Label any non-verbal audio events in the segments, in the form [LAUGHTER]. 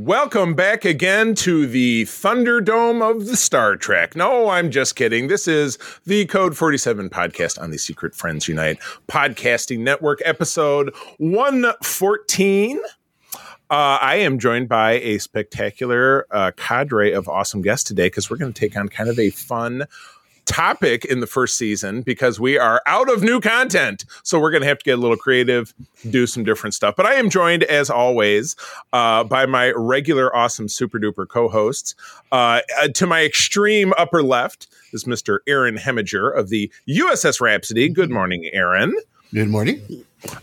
Welcome back again to the Thunderdome of the Star Trek. No, I'm just kidding. This is the Code 47 podcast on the Secret Friends Unite podcasting network, episode 114. Uh, I am joined by a spectacular uh, cadre of awesome guests today because we're going to take on kind of a fun topic in the first season because we are out of new content. So we're going to have to get a little creative, do some different stuff. But I am joined, as always, uh, by my regular, awesome, super duper co hosts. Uh, uh, to my extreme upper left is Mr. Aaron Hemiger of the USS Rhapsody. Good morning, Aaron. Good morning.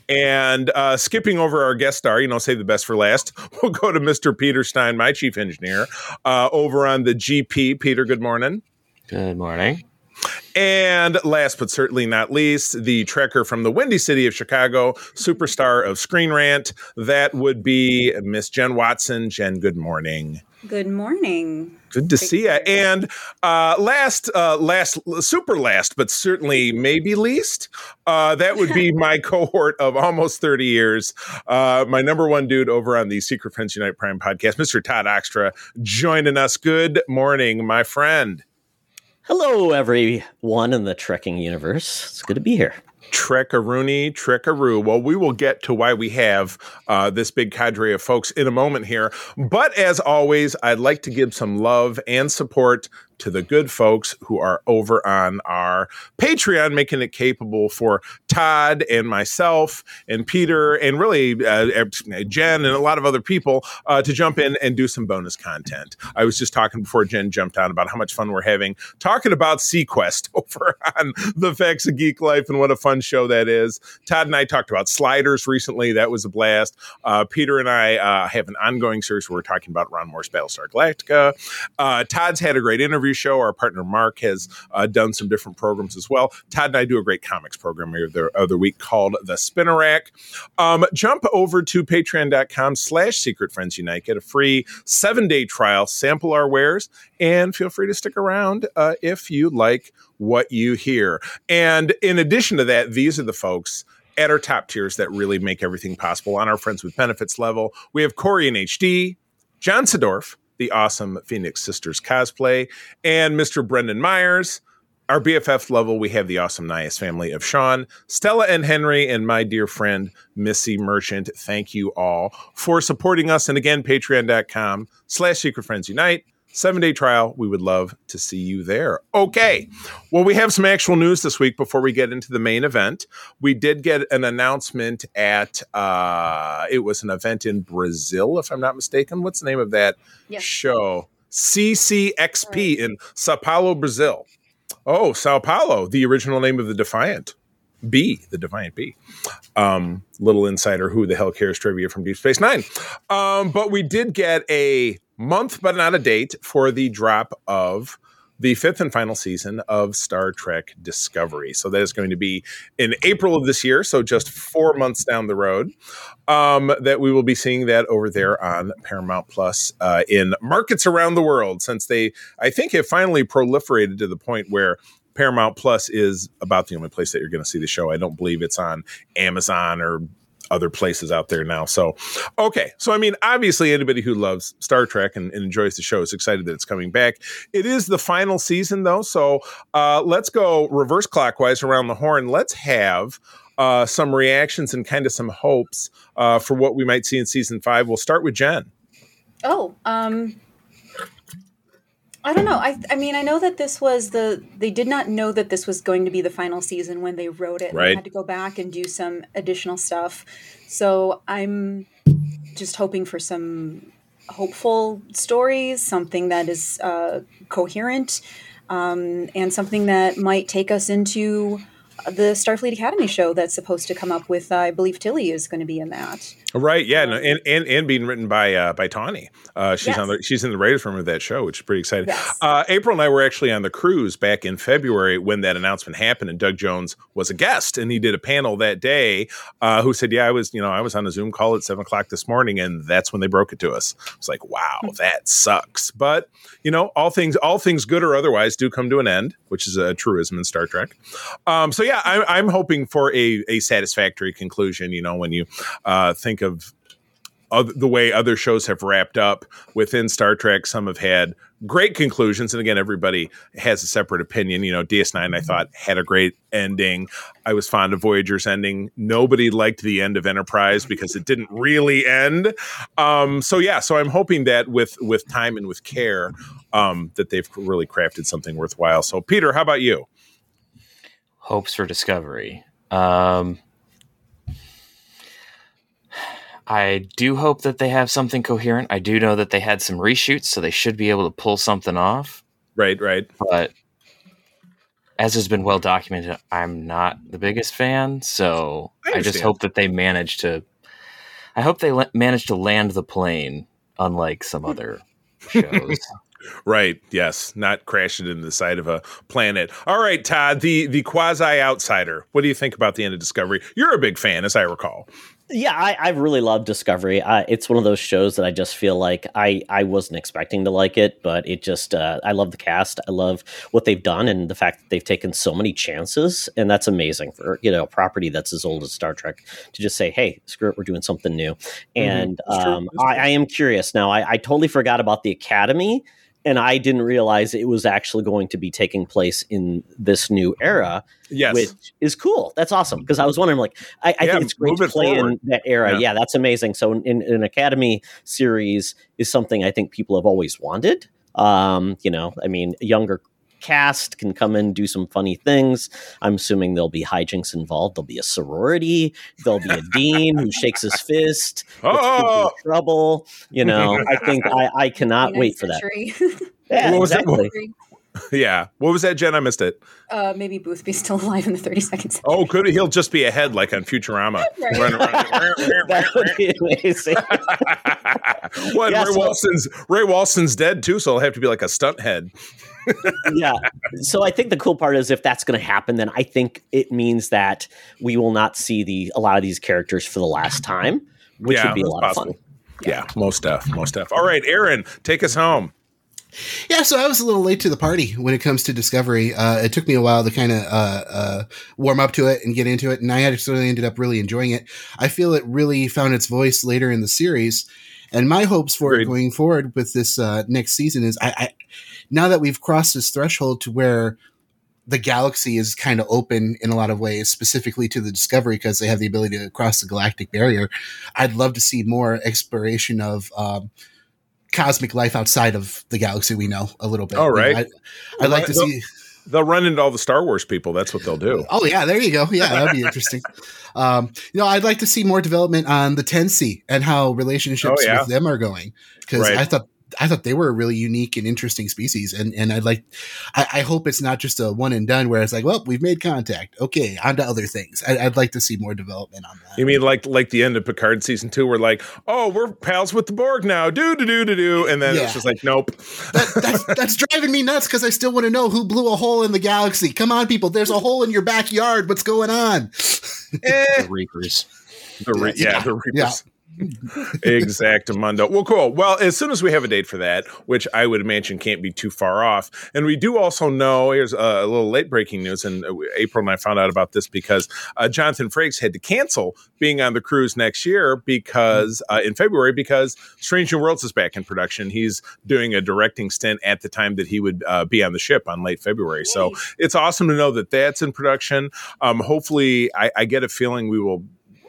And uh, skipping over our guest star, you know, save the best for last, [LAUGHS] we'll go to Mr. Peter Stein, my chief engineer, uh, over on the GP. Peter, good morning. Good morning. And last but certainly not least, the trekker from the Windy City of Chicago, superstar of Screen Rant. That would be Miss Jen Watson. Jen, good morning. Good morning. Good to see you. And uh, last, uh, last, super last, but certainly maybe least, uh, that would be [LAUGHS] my cohort of almost 30 years. Uh, my number one dude over on the Secret Friends Unite Prime podcast, Mr. Todd Oxtra, joining us. Good morning, my friend. Hello, everyone in the trekking universe. It's good to be here. Trekkaroony, Trekkaroo. Well, we will get to why we have uh, this big cadre of folks in a moment here. But as always, I'd like to give some love and support to the good folks who are over on our Patreon, making it capable for Todd and myself and Peter and really uh, Jen and a lot of other people uh, to jump in and do some bonus content. I was just talking before Jen jumped on about how much fun we're having talking about SeaQuest [LAUGHS] over on the Facts of Geek Life and what a fun show that is. Todd and I talked about sliders recently. That was a blast. Uh, Peter and I uh, have an ongoing series where we're talking about Ron Moore's Battlestar Galactica. Uh, Todd's had a great interview show. Our partner Mark has uh, done some different programs as well. Todd and I do a great comics program the other week called The Spinner Rack. Um, jump over to patreon.com slash secret friends unite. Get a free seven day trial, sample our wares, and feel free to stick around uh, if you like what you hear. And in addition to that, these are the folks at our top tiers that really make everything possible on our Friends with Benefits level. We have Corey in HD, John Sedorf, the awesome Phoenix Sisters cosplay, and Mr. Brendan Myers. Our BFF level, we have the awesome Nyhus family of Sean, Stella and Henry, and my dear friend, Missy Merchant. Thank you all for supporting us. And again, patreon.com slash secret friends unite seven day trial. We would love to see you there. Okay. Well, we have some actual news this week before we get into the main event. We did get an announcement at, uh, it was an event in Brazil, if I'm not mistaken. What's the name of that Yes. show? CCXP in Sao Paulo, Brazil. Oh, Sao Paulo, the original name of the Defiant. B, the Defiant B. Um, little insider, who the hell cares trivia from Deep Space Nine. Um, but we did get a month, but not a date, for the drop of the fifth and final season of Star Trek Discovery. So that is going to be in April of this year, so just four months down the road. Um, that we will be seeing that over there on Paramount Plus uh, in markets around the world, since they, I think, have finally proliferated to the point where Paramount Plus is about the only place that you're going to see the show. I don't believe it's on Amazon or other places out there now. So, okay. So, I mean, obviously, anybody who loves Star Trek and, and enjoys the show is excited that it's coming back. It is the final season, though. So, uh, let's go reverse clockwise around the horn. Let's have uh, some reactions and kind of some hopes uh, for what we might see in season five. We'll start with Jen. Oh, um, I don't know. I I mean, I know that this was the they did not know that this was going to be the final season when they wrote it. Right. They had to go back and do some additional stuff. So I'm just hoping for some hopeful stories, something that is uh, coherent, um, and something that might take us into the Starfleet Academy show that's supposed to come up with. Uh, I believe Tilly is going to be in that. Right. Yeah. No, and, and and being written by uh, by Tawny. Uh, she's Yes. on the she's in the writers' room of that show, which is pretty exciting. Yes. Uh, April and I were actually on the cruise back in February when that announcement happened, and Doug Jones was a guest, and he did a panel that day. Uh, who said, "Yeah, I was you know I was on a Zoom call at seven o'clock this morning, and that's when they broke it to us." It's like, wow, that sucks. But you know, all things all things good or otherwise do come to an end, which is a truism in Star Trek. Um, so yeah, I'm, I'm hoping for a, a satisfactory conclusion. You know, when you uh, think of the way other shows have wrapped up within Star Trek, some have had great conclusions, and again, everybody has a separate opinion. You know, DS9 I thought had a great ending. I was fond of Voyager's ending. Nobody liked the end of Enterprise because it didn't really end. Um, so yeah, so I'm hoping that with with time and with care, um, that they've really crafted something worthwhile. So Peter, how about you? hopes for discovery. Um, I do hope that they have something coherent. I do know that they had some reshoots, so they should be able to pull something off. Right, right. But as has been well documented, I'm not the biggest fan. So I I, just hope that they manage to. I hope they la- manage to land the plane, unlike some hmm. other [LAUGHS] shows. Right. Yes. Not crashing into the side of a planet. All right, Todd, the the quasi outsider. What do you think about the end of Discovery? You're a big fan, as I recall. Yeah, I, I really love Discovery. I, it's one of those shows that I just feel like I, I wasn't expecting to like it, but it just uh, I love the cast. I love what they've done and the fact that they've taken so many chances, and that's amazing for you know a property that's as old as Star Trek to just say, hey, screw it, we're doing something new. And That's true. um, I, I am curious now. I, I totally forgot about the Academy. And I didn't realize it was actually going to be taking place in this new era Yes. which is cool. That's awesome because I was wondering, like, I, I Yeah, think it's great to play forward. in that era. Yeah. Yeah. that's amazing. So, in, in an Academy series is something I think people have always wanted. Um, you know, I mean, younger cast can come in do some funny things. I'm assuming there'll be hijinks involved. There'll be a sorority. There'll be a [LAUGHS] dean who shakes his fist. Oh! trouble. You know, I think I, I cannot 29th wait for that. century. Yeah, What was that? Exactly. [LAUGHS] Yeah. What was that, Jen? I missed it. uh, maybe Boothby's still alive in the 30 seconds. Oh, could he? He'll just be ahead like on Futurama. [LAUGHS] Right. Run around. [LAUGHS] That would be amazing. what? Yeah, Ray so- Walston's Ray Walston's dead too, so I'll have to be like a stunt head. yeah. So I think the cool part is if that's going to happen, then I think it means that we will not see the a lot of these characters for the last time, which Yeah, would be a lot possible. of fun. Yeah, most stuff, most stuff. All right, Aaron, take us home. Yeah, so I was a little late to the party when it comes to Discovery. Uh, it took me a while to kind of uh, uh, warm up to it and get into it, and I actually ended up really enjoying it. I feel it really found its voice later in the series, and my hopes for Agreed. it going forward with this uh, next season is I, I now that we've crossed this threshold to where the galaxy is kind of open in a lot of ways, specifically to the Discovery because they have the ability to cross the galactic barrier. I'd love to see more exploration of. Um, cosmic life outside of the galaxy we know a little bit. All right. You know. I, I'd like to see. They'll run into all the Star Wars people. That's what they'll do. Oh yeah, there you go. Yeah, that'd be interesting. [LAUGHS] Um, you know, I'd like to see more development on the 10-C and how relationships Oh, yeah. with them are going because Right. I thought I thought they were a really unique and interesting species, and and I'd like, I, I hope it's not just a one and done where it's like, well, we've made contact, okay, on to other things. I, I'd like to see more development on that. You mean like like the end of Picard season two? We're like, oh, we're pals with the Borg now. Do do do do do, and then Yeah. it's just like, nope. that, that's, [LAUGHS] that's driving me nuts because I still want to know who blew a hole in the galaxy. Come on, people, there's a hole in your backyard. What's going on? Eh. the Reapers. The re- yeah, Yeah. the Reapers. Exactamundo. Well, cool. Well, as soon as we have a date for that, which I would imagine can't be too far off, and we do also know here's a, little late breaking news, and uh, April and I found out about this because uh, Jonathan Frakes had to cancel being on the cruise next year because uh, in February because Strange New Worlds is back in production. He's doing a directing stint at the time that he would uh, be on the ship on late February. So it's awesome to know that that's in production. Um, hopefully, I, I get a feeling we will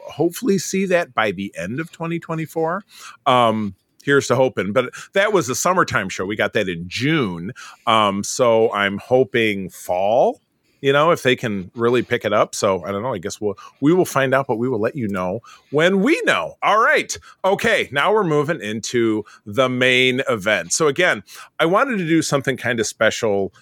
hopefully see that by the end of 2024. Um, here's to hoping. But that was a summertime show. We got that in June. Um, so I'm hoping fall. You know, if they can really pick it up. So I don't know. I guess we'll we will find out, but we will let you know when we know. All right. Okay. Now we're moving into the main event. So again, I wanted to do something kind of special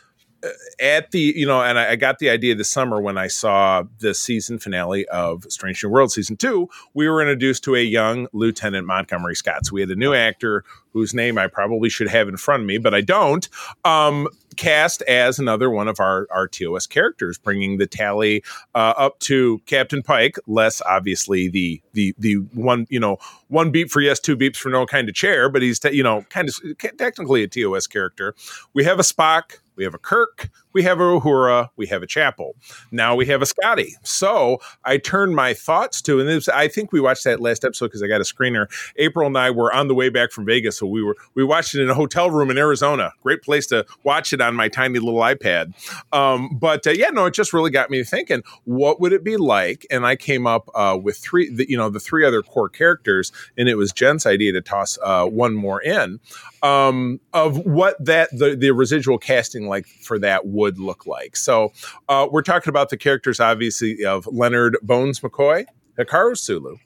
at the you know, and I, I got the idea this summer when I saw the season finale of Strange New World season two. We were introduced to a young Lieutenant Montgomery Scott. So we had a new actor whose name I probably should have in front of me, but I don't. Um, cast as another one of our, our TOS characters, bringing the tally uh, up to Captain Pike, less obviously the the the one you know one beep for yes, two beeps for no kind of chair, but he's you know kind of technically a TOS character. We have a Spock, we have a Kirk, we have a Uhura, we have a Chapel. Now we have a Scotty. So I turned my thoughts to, and I think we watched that last episode because I got a screener. April and I were on the way back from Vegas, so we were we watched it in a hotel room in Arizona. Great place to watch it on my tiny little iPad. Um, but uh, yeah, no, it just really got me thinking. What would it be like? And I came up uh, with three, the, you know, the three other core characters, and it was Jen's idea to toss uh, one more in um, of what that the, the residual casting like for that would look like. So uh, we're talking about the characters, obviously, of Leonard Bones McCoy, Hikaru Sulu,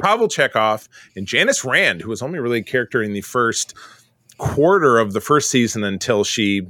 Pavel Chekov, and Janice Rand, who was only really a character in the first quarter of the first season until she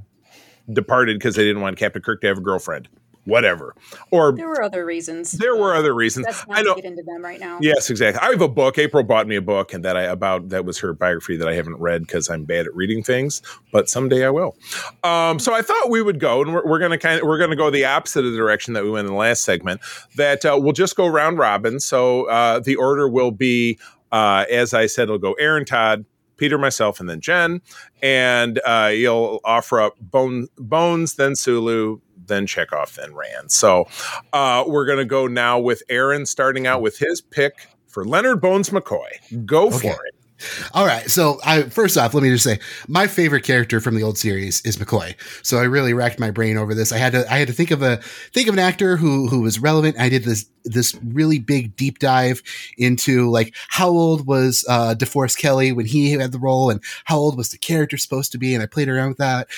departed because they didn't want Captain Kirk to have a girlfriend whatever. Or there were other reasons. There were other reasons. Let's not I know. get into them right now. Yes, exactly. I have a book. April bought me a book, and that I about that was her biography that I haven't read because I'm bad at reading things. But someday I will. Um, so I thought we would go, and we're, we're going to kind of we're going to go the opposite of the direction that we went in the last segment. That uh, we'll just go round robin. So uh, the order will be, uh, as I said, it'll go Aaron, Todd, Peter, myself, and then Jen. And uh, you'll offer up Bone, Bones, then Sulu, then Chekov, then Rand. So uh, we're going to go now with Aaron starting out with his pick for Leonard Bones McCoy. Go for it. All right. So, I first off, let me just say my favorite character from the old series is McCoy. So I really racked my brain over this. I had to I had to think of a think of an actor who who was relevant. I did this this really big deep dive into like how old was uh DeForest Kelley when he had the role and how old was the character supposed to be and I played around with that.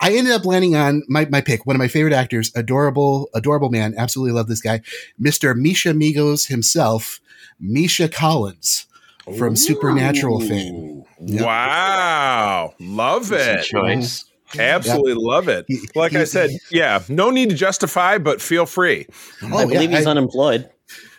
I ended up landing on my, my pick, one of my favorite actors, adorable, adorable man. Absolutely love this guy. Mr. Misha Migos himself, Misha Collins from Supernatural fame. Yep. Wow. Love it. choice. Absolutely love it. He- Like I said, yeah, no need to justify, but feel free. Oh, I believe yeah, he's I- unemployed.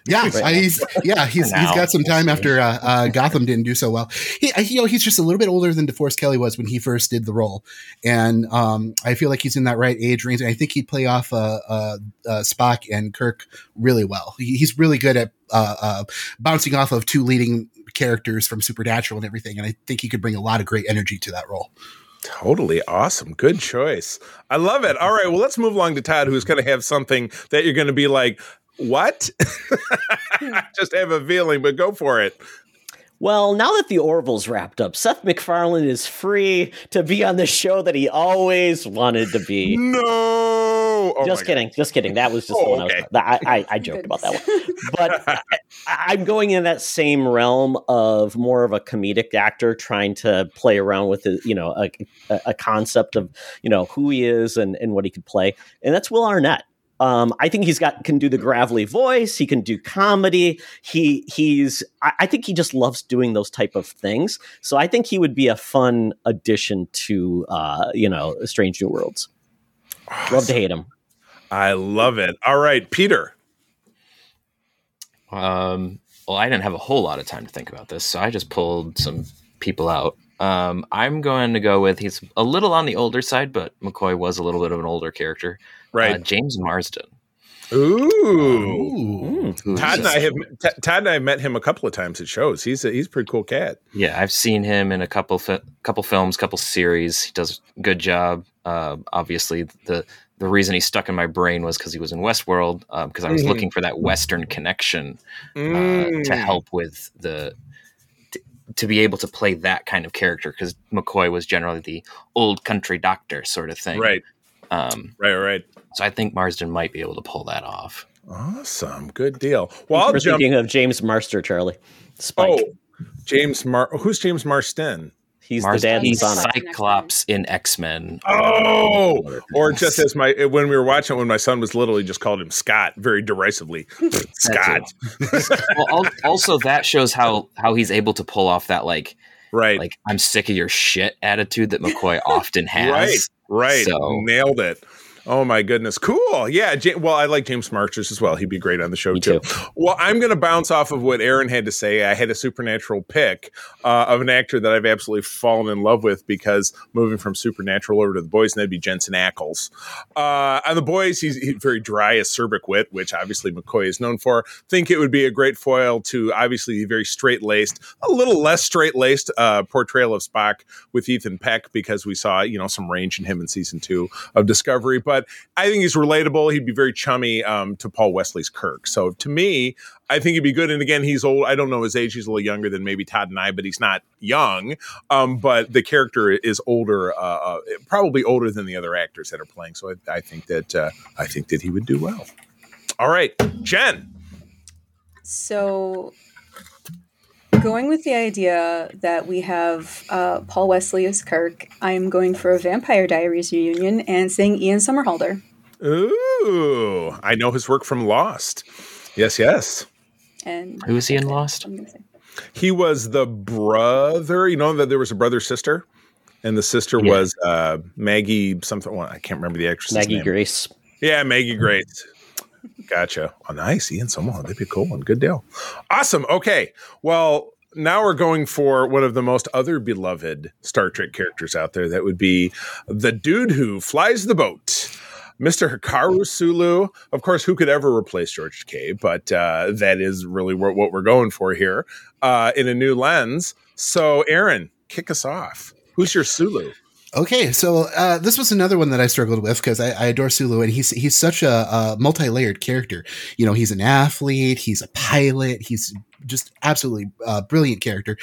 Yeah, Right he's yeah [LAUGHS] he's he's got some time after uh, uh, Gotham didn't do so well. He I- you know he's just a little bit older than DeForest Kelley was when he first did the role, and um, I feel like he's in that right age range. And I think he'd play off uh, uh, uh, Spock and Kirk really well. He, he's really good at uh, uh, bouncing off of two leading characters from Supernatural and everything, and I think he could bring a lot of great energy to that role. Totally awesome. Good choice. I love it. All right. Well, let's move along to Todd, who's going to have something that you're going to be like, what? Hmm. [LAUGHS] I just have a feeling, but go for it. Well, now that the Orville's wrapped up, Seth MacFarlane is free to be on the show that he always wanted to be. [LAUGHS] No. Oh just kidding, just kidding. That was just Oh, the one okay. I was. Oh, I, I, I joked about that one, but [LAUGHS] I, I'm going in that same realm of more of a comedic actor trying to play around with the, you know, a, a, a concept of you know who he is and and what he could play, and that's Will Arnett. Um, I think he's got can do the gravelly voice. He can do comedy. He he's. I, I think he just loves doing those type of things. So I think he would be a fun addition to uh, you know Strange New Worlds. Love to hate him. I love it. All right, Peter. Um, well, I didn't have a whole lot of time to think about this, so I just pulled some people out. Um, I'm going to go with he's a little on the older side, but McCoy was a little bit of an older character. Right. Uh, James Marsden. Ooh. Ooh. Todd and I have T- Todd and I have met him a couple of times at shows. He's a, he's a pretty cool cat. Yeah, I've seen him in a couple fi- couple films, couple series. He does a good job. Uh, obviously, the the reason he stuck in my brain was because he was in Westworld. Because I was Mhm. looking for that Western connection uh, Mm. to help with the to, to be able to play that kind of character. Because McCoy was generally the old country doctor sort of thing. Right, Um, right, right. so I think Marsden might be able to pull that off. Awesome. Good deal. Well, I'll We're jump. thinking of James Marster, Charlie. Spike. Oh, James Mar. Who's James Marston? He's Marsden, the dad in he's Sonic. Cyclops in X Men. Oh, or just as my when we were watching it when my son was little, he just called him Scott very derisively. [LAUGHS] Scott. well, also that shows how how he's able to pull off that like Right. like I'm sick of your shit attitude that McCoy often [LAUGHS] has. Right. So- Nailed it. Oh my goodness. Cool. Yeah. Ja- well, I like James Marchers as well. He'd be great on the show too. too. Well, I'm going to bounce off of what Aaron had to say. I had a supernatural pick uh, of an actor that I've absolutely fallen in love with because moving from Supernatural over to The Boys, and that'd be Jensen Ackles. Uh, on The Boys, he's, he's very dry, acerbic wit, which obviously McCoy is known for. Think it would be a great foil to obviously the very straight laced, a little less straight laced uh, portrayal of Spock with Ethan Peck because we saw you know some range in him in season two of Discovery. But I think he's relatable. He'd be very chummy um, to Paul Wesley's Kirk. So to me, I think he'd be good. And again, he's old. I don't know his age. He's a little younger than maybe Todd and I, but he's not young. Um, but the character is older, uh, uh, probably older than the other actors that are playing. So I, I think that uh, I think that he would do well. All right, Jen. So, going with the idea that we have uh, Paul Wesley as Kirk, I'm going for a Vampire Diaries reunion and saying Ian Somerhalder. Ooh, I know his work from Lost. Yes, yes. And Who is he in. Lost? I'm say. He was the brother. You know that there was a brother sister, and the sister Yeah. was uh, Maggie something. Well, I can't remember the actress. Maggie name. Grace. Yeah, Maggie Grace. Gotcha. Oh, nice. Ian Somerhalder. That'd be a cool one. Good deal. Awesome. Okay. Well, now we're going for one of the most other beloved Star Trek characters out there. That would be the dude who flies the boat. Mr. Hikaru Sulu. Of course, who could ever replace George Takei? But uh, that is really what, what we're going for here uh, in a new lens. So, Aaron, kick us off. Who's your Sulu? Okay, so uh, this was another one that I struggled with because I, I adore Sulu, and he's he's such a, a multi-layered character. You know, he's an athlete, he's a pilot, he's just absolutely uh, brilliant character.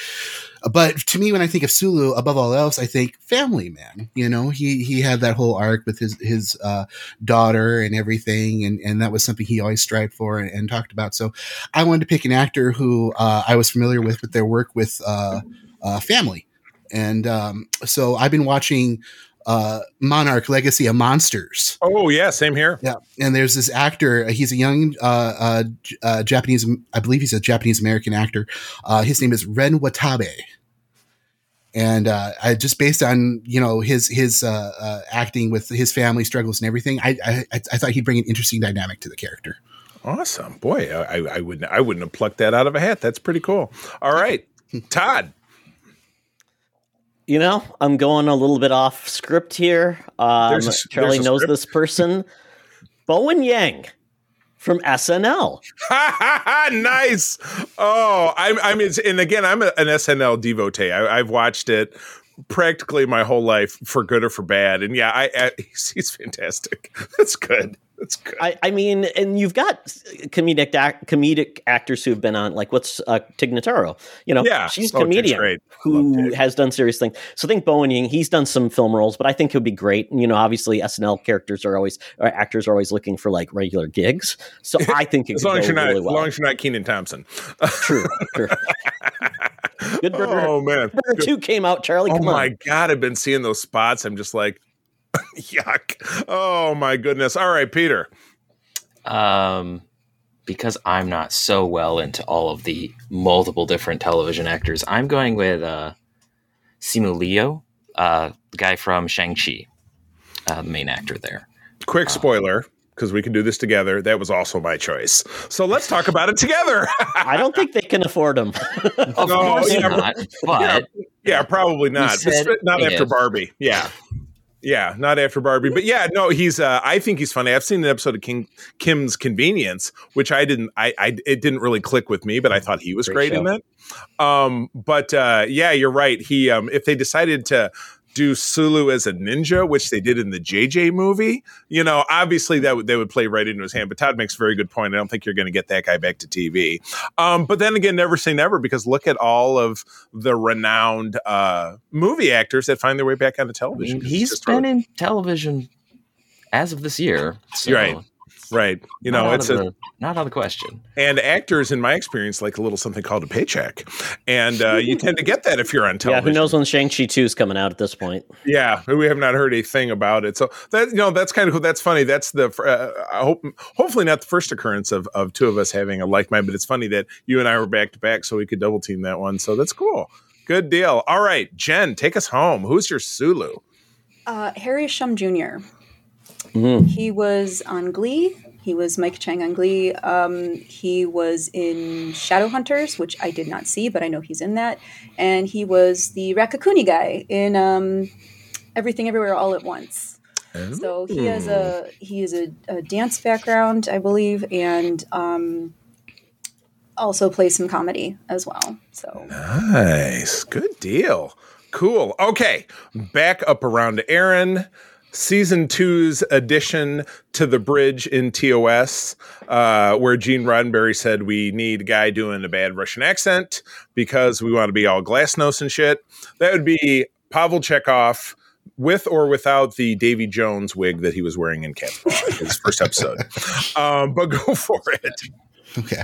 But to me, when I think of Sulu, above all else, I think family man. You know, he he had that whole arc with his his uh, daughter and everything, and and that was something he always strived for and, and talked about. So I wanted to pick an actor who uh, I was familiar with with their work with uh, uh, family. And um, so I've been watching uh, Monarch Legacy of Monsters. Oh, yeah. Same here. Yeah. And there's this actor, he's a young uh, uh, uh, Japanese, I believe he's a Japanese American actor. Uh, his name is Ren Watabe. And uh, I just based on you know his his uh, uh, acting with his family struggles and everything, I, I I thought he'd bring an interesting dynamic to the character. Awesome, boy! I, I wouldn't I wouldn't have plucked that out of a hat. That's pretty cool. All right, [LAUGHS] Todd. You know, I'm going a little bit off script here. Um, a Charlie knows this person. [LAUGHS] Bowen Yang from SNL. [LAUGHS] nice. Oh, I'm I'm and again I'm an SNL devotee. I, I've watched it practically my whole life for good or for bad. And yeah, I, I [LAUGHS] he's, he's fantastic. That's good. [LAUGHS] That's good. I, I mean, and you've got comedic act, comedic actors who've been on, like what's uh, Tig Notaro? You know, Yeah. she's a comedian who has done serious things. So I think Bowen Yang, he's done some film roles, but I think he'll be great. And you know, obviously SNL characters are always, or actors are always looking for like regular gigs. So [LAUGHS] I think it as long as you're not really as well. long as you're not Kenan Thompson. true, true. [LAUGHS] Good Burger, Oh man. Burger Two came out. Charlie, Oh my on. god, I've been seeing those spots. I'm just like [LAUGHS] yuck. Oh my goodness. All right, Peter. Um, because I'm not so well into all of the multiple different television actors, I'm going with uh, Simu Liu, uh, the guy from Shang-Chi, uh, the main actor there. Quick spoiler, because we can do this together. That was also my choice. So let's talk about it together. I don't think they can afford him. Of No, course yeah, not, but yeah, probably not. said not if. after Barbie. Yeah. Yeah, not after Barbie. But yeah, no, he's uh I think he's funny. I've seen an episode of King Kim's Convenience, which I didn't I, I it didn't really click with me, but I thought he was Great great, in that. Um, but uh yeah, you're right. He um if they decided to do Sulu as a ninja, which they did in the JJ movie, you know, obviously that would they would play right into his hand. But Todd makes a very good point. I don't think you're going to get that guy back to TV. Um, but then again, never say never because look at all of the renowned uh, movie actors that find their way back onto I television. mean, 'Cause it's he's been in television as of this year. So Right. Right. You not know, it's a the- not out of the question. and actors, in my experience, like a little something called a paycheck, and uh, you tend to get that if you're on television. [LAUGHS] yeah, who knows when Shang-Chi 2 is coming out at this point. Yeah, we have not heard a thing about it. So that you know, that's kind of cool. That's funny. That's the uh, I hope, hopefully not the first occurrence of of two of us having a like mind. But it's funny that you and I were back to back, so we could double team that one. So that's cool. Good deal. All right, Jen, take us home. Who's your Sulu? Uh, Harry Shum Jr. Mhm. He was on Glee. He was Mike Chang on Glee. Um, he was in Shadowhunters, which I did not see, but I know he's in that. And he was the Raccacoonie guy in um, Everything Everywhere All at Once. So he has a he has a, a dance background, I believe, and um, also plays some comedy as well. So Nice. Good deal. Cool. Okay. Back up around Aaron. Season two's addition to the bridge in TOS, uh, where Gene Roddenberry said we need a guy doing a bad Russian accent because we want to be all glasnost and shit. That would be Pavel Chekov with or without the Davy Jones wig that he was wearing in Catspaw, his first episode. [LAUGHS] Um, but go for it. [LAUGHS] Okay,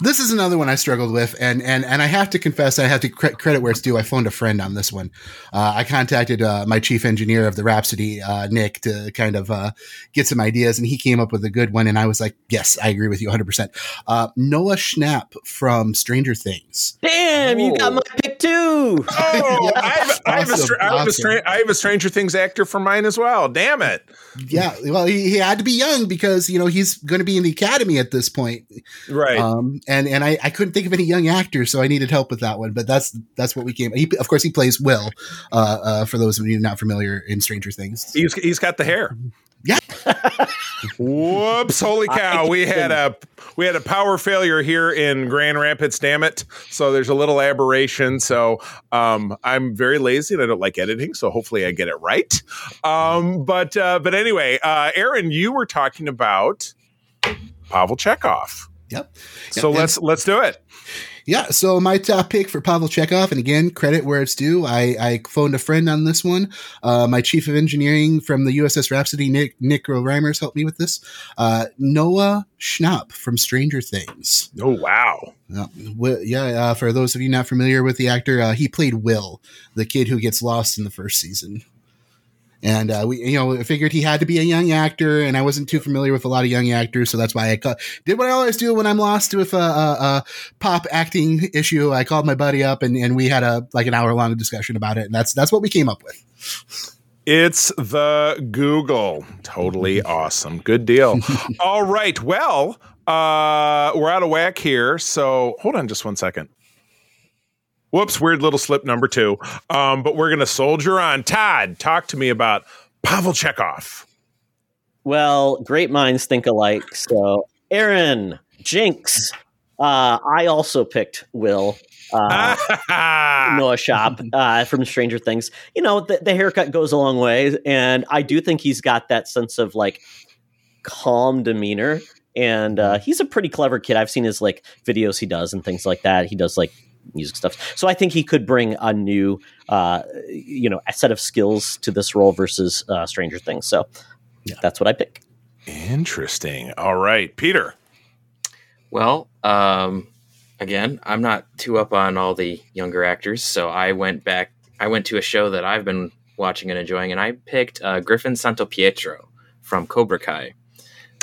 this is another one I struggled with, and and and I have to confess, I have to cre- credit where it's due. I phoned a friend on this one. Uh, I contacted uh, my chief engineer of the Rhapsody, uh, Nick, to kind of uh, get some ideas, and he came up with a good one. And I was like, yes, I agree with you 100. percent uh, Noah Schnapp from Stranger Things. Damn, you got my pick too. Oh, I have, I, have a Awesome, str- have a awesome. stra- have a Stranger Things actor for mine as well. Damn it. Yeah, well, he, he had to be young because you know he's going to be in the academy at this point. Right. Um, and and I, I couldn't think of any young actors, so I needed help with that one. But that's that's what we came. He, of course, he plays Will. Uh, uh, for those of you not familiar in Stranger Things, He's he's got the hair. Yeah. Whoops! Holy cow! We had a we had a power failure here in Grand Rapids. Damn it! So there's a little aberration. So um, I'm very lazy and I don't like editing. So hopefully I get it right. Um, but uh, but anyway, uh, Aaron, you were talking about Pavel Chekov. Yep. So Yep, let's let's do it. Yeah, so my top pick for Pavel Chekov, and again, credit where it's due. I, I phoned a friend on this one. Uh, my chief of engineering from the USS Rhapsody, Nick Nick Reimers, helped me with this. Uh, Noah Schnapp from Stranger Things. Oh wow! Uh, yeah, uh, for those of you not familiar with the actor, uh, he played Will, the kid who gets lost in the first season. And uh, we, you know, figured he had to be a young actor, and I wasn't too familiar with a lot of young actors, so that's why I ca- did what I always do when I'm lost with a, a, a pop acting issue. I called my buddy up, and, and we had a like an hour long discussion about it, and that's that's what we came up with. It's the Google. Totally awesome. Good deal. [LAUGHS] All right. Well, uh, we're out of whack here. So hold on just one second. Whoops, weird little slip number two. Um, but we're going to soldier on. Todd, talk to me about Pavel Chekov. Well, great minds think alike. So, Aaron, Jinx. Uh, I also picked Will. Uh, [LAUGHS] Noah Schnapp uh, from Stranger Things. You know, the, the haircut goes a long way, and I do think he's got that sense of like calm demeanor. And uh, he's a pretty clever kid. I've seen his like videos he does and things like that. He does like music stuff. So I think he could bring a new, uh, you know, a set of skills to this role versus uh, Stranger Things. So that's what I pick. Interesting. All right, Peter. Well, um, again, I'm not too up on all the younger actors, so I went back. I went to a show that I've been watching and enjoying, and I picked uh, Griffin Santopietro from Cobra Kai.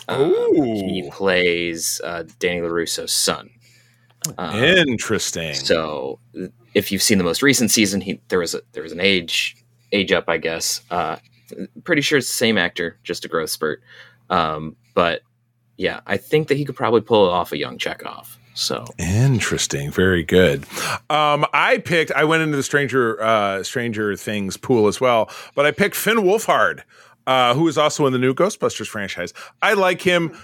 Uh, he plays uh, Danny LaRusso's son. Um, Interesting. so, if you've seen the most recent season, he there was a there was an age age up, I guess. Uh, pretty sure it's the same actor, just a growth spurt. Um, but yeah, I think that he could probably pull off a young Chekov. So Interesting. Very good. Um, I picked. I went into the Stranger uh, Stranger Things pool as well, but I picked Finn Wolfhard, uh, who is also in the new Ghostbusters franchise. I like him.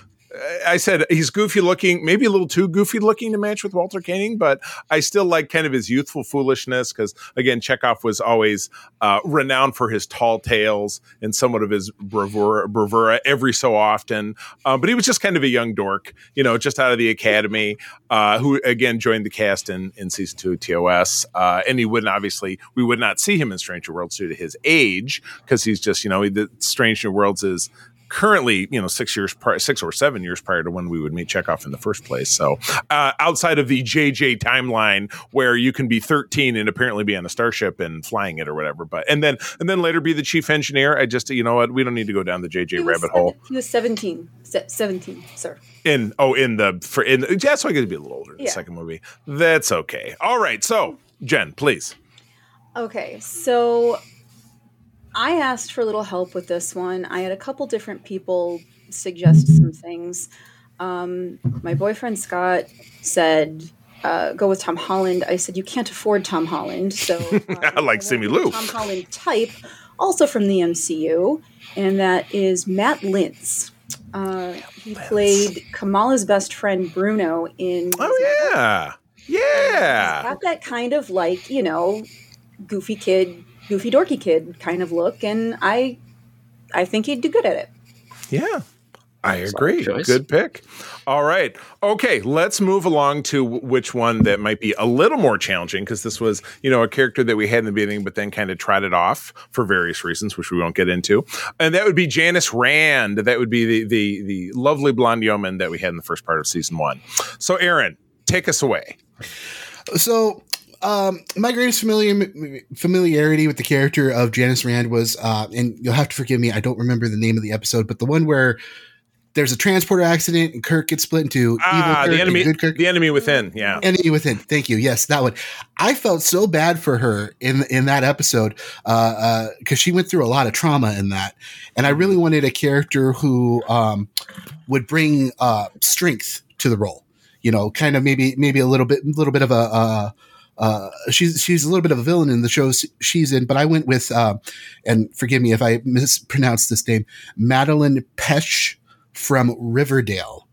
I said he's goofy looking, maybe a little too goofy looking to match with Walter Koenig, but I still like kind of his youthful foolishness because, again, Chekov was always uh, renowned for his tall tales and somewhat of his bravura, bravura every so often. Um, but he was just kind of a young dork, you know, just out of the academy, uh, who again joined the cast in, in season two of TOS. Uh, and he wouldn't obviously, we would not see him in Stranger Worlds due to his age because he's just, you know, the Strange New Worlds is currently, you know, six years prior, six or seven years prior to when we would meet Chekov in the first place. So, uh, outside of the JJ timeline where you can be 13 and apparently be on a starship and flying it or whatever, but and then and then later be the chief engineer. I just, you know what, we don't need to go down the JJ rabbit seven- hole. He was 17. Se- 17, sir. In oh, in the for in yeah, so I get to be a little older in the second movie. That's okay. All right, so Jen, please. Okay, so I asked for a little help with this one. I had a couple different people suggest some things. Um, my boyfriend Scott said, uh, "Go with Tom Holland." I said, "You can't afford Tom Holland." So [LAUGHS] uh, I like I went Simu Liu. Tom Holland type, also from the MCU, and that is Matt Lintz. Uh, he played Kamala's best friend Bruno in. Oh yeah, yeah. He's got that kind of like you know, goofy kid, goofy dorky kid kind of look, and I, I think he'd do good at it. Yeah, I agree. Good pick. All right. Okay, let's move along to which one that might be a little more challenging because this was, you know, a character that we had in the beginning, but then kind of trotted off for various reasons, which we won't get into. And that would be Janice Rand. That would be the the the lovely blonde yeoman that we had in the first part of season one. So, Aaron, take us away. So, um, my greatest familiar, familiarity with the character of Janice Rand was, uh, and you'll have to forgive me, I don't remember the name of the episode, but the one where there's a transporter accident and Kirk gets split into Ah, evil Kirk the enemy, good Kirk. the enemy within. Yeah. Enemy within. Thank you. Yes, that one. I felt so bad for her in in that episode because uh, uh, she went through a lot of trauma in that, and I really wanted a character who um, would bring uh, strength to the role. You know, kind of maybe maybe a little bit little bit of a. Uh, she's she's a little bit of a villain in the shows she's in, but I went with uh, and forgive me if I mispronounced this name, Madelaine Petsch from Riverdale.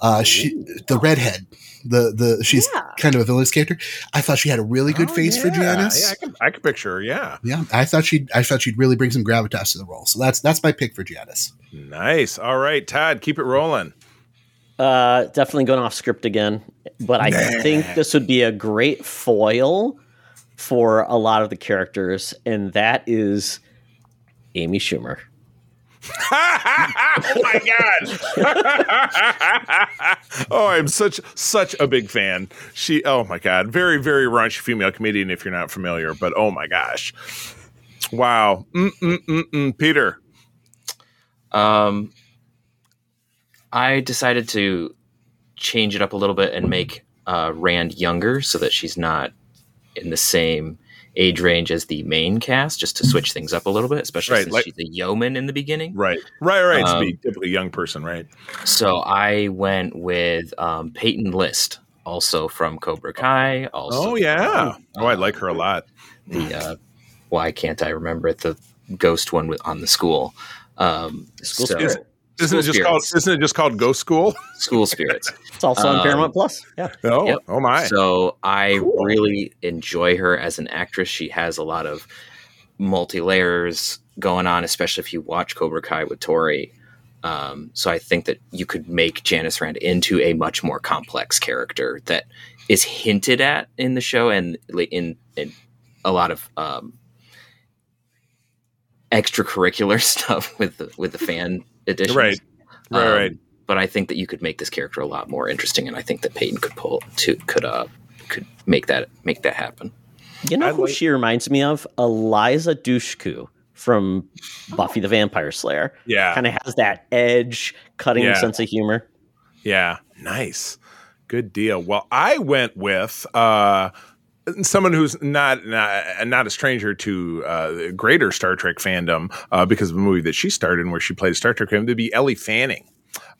Uh, she the redhead, the the she's Yeah. kind of a villainous character. I thought she had a really good Oh, face for yeah. Janice. Yeah, I can, I can picture her. Yeah. Yeah, I thought she'd I thought she'd really bring some gravitas to the role. So that's that's my pick for Janice. Nice. All right, Todd, keep it rolling. Uh, definitely going off script again, but I think this would be a great foil for a lot of the characters, and that is Amy Schumer. [LAUGHS] oh my god! [LAUGHS] oh, I'm such such a big fan. She, oh my god, very very raunchy female comedian. If you're not familiar, but oh my gosh, wow. Mm-mm-mm-mm. Peter, Um, I decided to change it up a little bit and make uh, Rand younger so that she's not in the same age range as the main cast, just to switch things up a little bit, especially Right, since like- she's a yeoman in the beginning. right, right, right. to Um, be typically a young person, right? So I went with um, Peyton List, also from Cobra Kai. Also Oh yeah. from, Oh, I like her a lot. the uh, why can't I remember it? The ghost one with on the school. Um, School so- Spirit. Isn't it School just called? Isn't it just called Ghost School? [LAUGHS] School spirits. It's also on Um, Paramount Plus. Yeah. Oh, Yep. oh my. So I Cool. really enjoy her as an actress. She has a lot of multi layers going on, especially if you watch Cobra Kai with Tori. Um, so I think that you could make Janice Rand into a much more complex character that is hinted at in the show and in, in a lot of um, extracurricular [LAUGHS] stuff with the, with the fan edition. Right. Right, right. But I think that you could make this character a lot more interesting, and I think that Peyton could pull to could uh could make that make that happen. You know I who like- she reminds me of? Eliza Dushku from Buffy the Vampire Slayer. Yeah. Kind of has that edge, cutting Yeah. sense of humor. Yeah, nice. Good deal. Well, I went with uh, someone who's not not, not a stranger to uh, greater Star Trek fandom uh, because of the movie that she starred in, where she played Star Trek. To be Ellie Fanning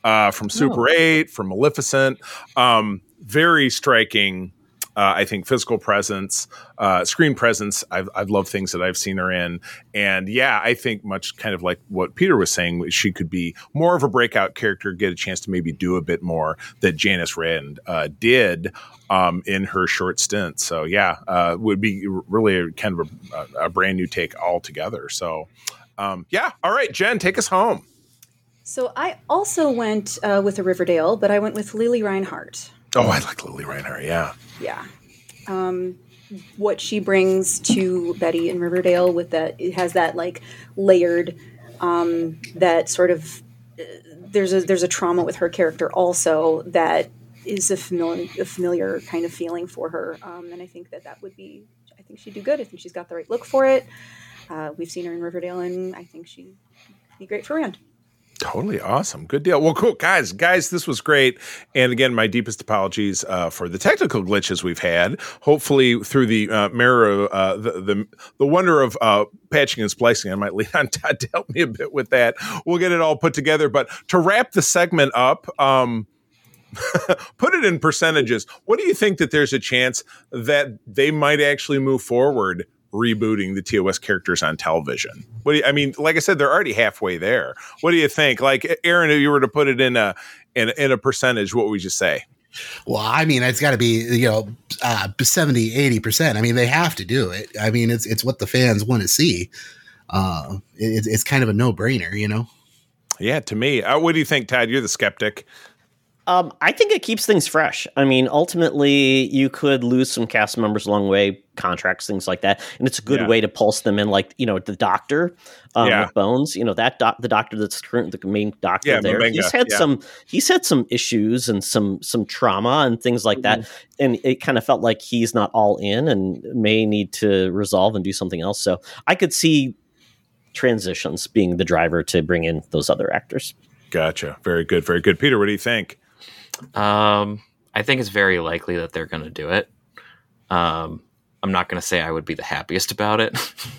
uh, from Super Eight, from Maleficent. Um, very striking. Uh, I think physical presence, uh, screen presence. I've, I've loved things that I've seen her in, and yeah, I think much kind of like what Peter was saying, she could be more of a breakout character, get a chance to maybe do a bit more that Janice Rand uh, did um, in her short stint. So yeah, uh, would be really kind of a, a brand new take altogether. So um, yeah, all right, Jen, take us home. So I also went uh, with a Riverdale, but I went with Lili Reinhart. Oh, I like Lili Reinhart. Yeah, Yeah. Um, what she brings to Betty in Riverdale with that, it has that like layered, um, that sort of, uh, there's a, there's a trauma with her character also that is a familiar, a familiar kind of feeling for her. Um, and I think that that would be, I think she'd do good. I think she's got the right look for it. Uh, we've seen her in Riverdale and I think she'd be great for Rand. Totally awesome. Good deal. Well, cool. Guys, guys, this was great. And again, my deepest apologies uh, for the technical glitches we've had. Hopefully, through the uh, mirror, uh, the, the, the wonder of uh, patching and splicing, I might lean on Todd to help me a bit with that. We'll get it all put together. But to wrap the segment up, um, [LAUGHS] put it in percentages. What do you think that there's a chance that they might actually move forward rebooting the TOS characters on television. What do you, I mean, like I said, they're already halfway there. What do you think? Like Aaron, if you were to put it in a in, in a percentage, what would you say? Well, I mean, it's got to be, you know, uh, 70, 80%. I mean, they have to do it. I mean, it's, it's what the fans want to see. Uh, it, it's kind of a no brainer, you know? Yeah, to me. Uh, what do you think, Todd? You're the skeptic. Um, I think it keeps things fresh. I mean, ultimately, you could lose some cast members along the way, contracts, things like that, and it's a good yeah. way to pulse them in. Like you know, the doctor um, yeah. with Bones, you know that doc- the doctor that's current the main doctor yeah, there. He's had some he's had some issues and some some trauma and things like mm-hmm. that, and it kind of felt like he's not all in and may need to resolve and do something else. So I could see transitions being the driver to bring in those other actors. Gotcha. Very good. Very good. Peter, what do you think? Um, I think it's very likely that they're going to do it. Um, I'm not going to say I would be the happiest about it.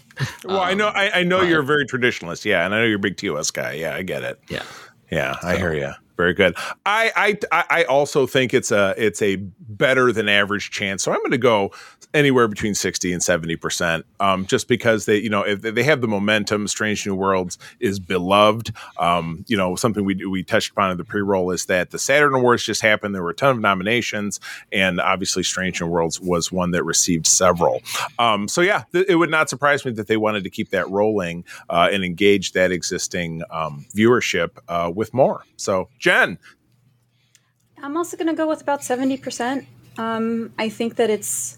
[LAUGHS] well, um, I know, I, I know but, you're a very traditionalist. Yeah, and I know you're a big TOS guy. Yeah, I get it. Yeah, yeah, I hear you. Very good. I, I I also think it's a it's a better than average chance. So I'm going to go anywhere between 60 and 70 percent, um, just because they you know if they have the momentum. Strange New Worlds is beloved. Um, you know something we we touched upon in the pre roll is that the Saturn Awards just happened. There were a ton of nominations, and obviously Strange New Worlds was one that received several. Um, so yeah, th- it would not surprise me that they wanted to keep that rolling uh, and engage that existing um, viewership uh, with more. So. Jen. I'm also going to go with about 70%. Um, I think that it's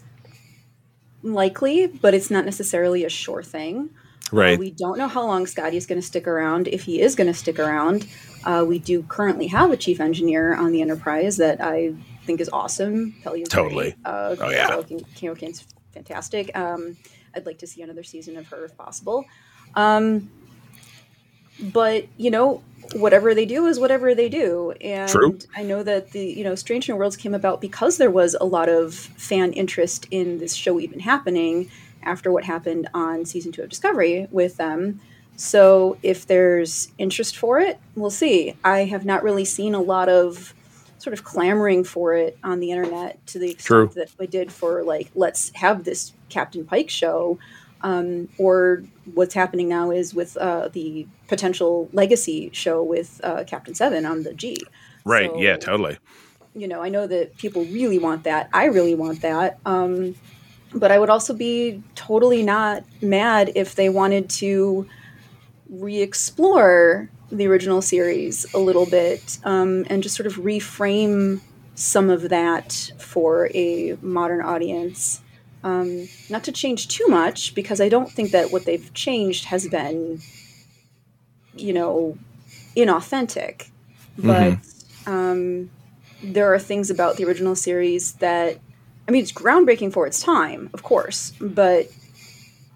likely, but it's not necessarily a sure thing. Uh, right. Uh, we don't know how long Scotty is going to stick around, if he is going to stick around. Uh, we do currently have a chief engineer on the Enterprise that I think is awesome. Pelias totally. Uh, oh, yeah. Carol Kane's fantastic. Um, I'd like to see another season of her if possible. Um, but, you know, whatever they do is whatever they do. And True. I know that the, you know, Strange New Worlds came about because there was a lot of fan interest in this show even happening after what happened on season two of Discovery with them. So if there's interest for it, we'll see. I have not really seen a lot of sort of clamoring for it on the internet to the extent True. that I did for like, let's have this Captain Pike show. Um, or what's happening now is with uh, the potential legacy show with uh, Captain Seven on the G. Right. So, yeah. Totally. You know, I know that people really want that. I really want that. Um, but I would also be totally not mad if they wanted to re-explore the original series a little bit um, and just sort of reframe some of that for a modern audience. Um, not to change too much because I don't think that what they've changed has been you know, inauthentic. But mm-hmm. um, there are things about the original series that, I mean, it's groundbreaking for its time, of course, but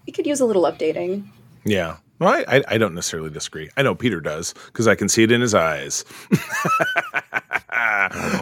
it could use a little updating. Yeah. Well, I, I don't necessarily disagree. I know Peter does because I can see it in his eyes. [LAUGHS]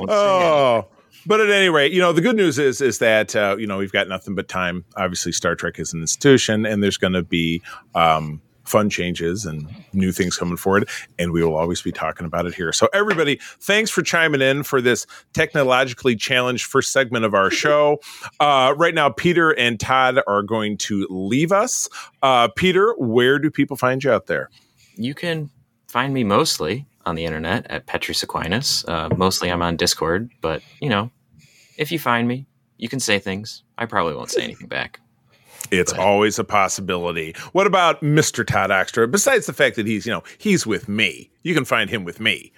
oh, but at any rate, you know the good news is is that uh, you know we've got nothing but time. Obviously, Star Trek is an institution, and there's going to be um, fun changes and new things coming forward. And we will always be talking about it here. So, everybody, thanks for chiming in for this technologically challenged first segment of our show. [LAUGHS] Uh, right now, Peter and Todd are going to leave us. Uh, Peter, where do people find you out there? You can find me mostly on the internet at Petrus Aquinas. Uh, mostly I'm on Discord, but you know, if you find me, you can say things. I probably won't say anything back. It's always a possibility. What about Mr. Todd Oxtra? Besides the fact that he's, you know, he's with me. You can find him with me.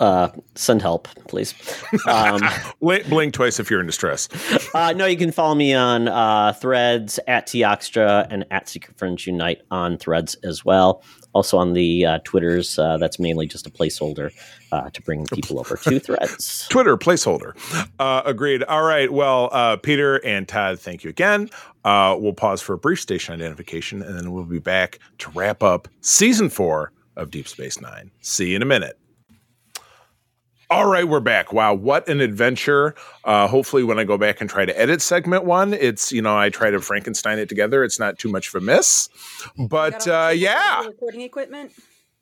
Uh, send help, please. [LAUGHS] Um, Blink twice if you're in distress. uh, no, you can follow me on uh, Threads at Toxtra and at Secret Friends Unite on Threads as well. Also on the uh, Twitters, uh, that's mainly just a placeholder uh, to bring people over to [LAUGHS] Threads. Twitter placeholder. Uh, agreed. All right. Well, uh, Peter and Todd, thank you again. Uh, we'll pause for a brief station identification, and then we'll be back to wrap up season four of Deep Space Nine. See you in a minute. All right, we're back. Wow, what an adventure. Uh, hopefully, when I go back and try to edit segment one, it's, you know, I try to Frankenstein it together. It's not too much of a miss. But uh, yeah. Recording equipment.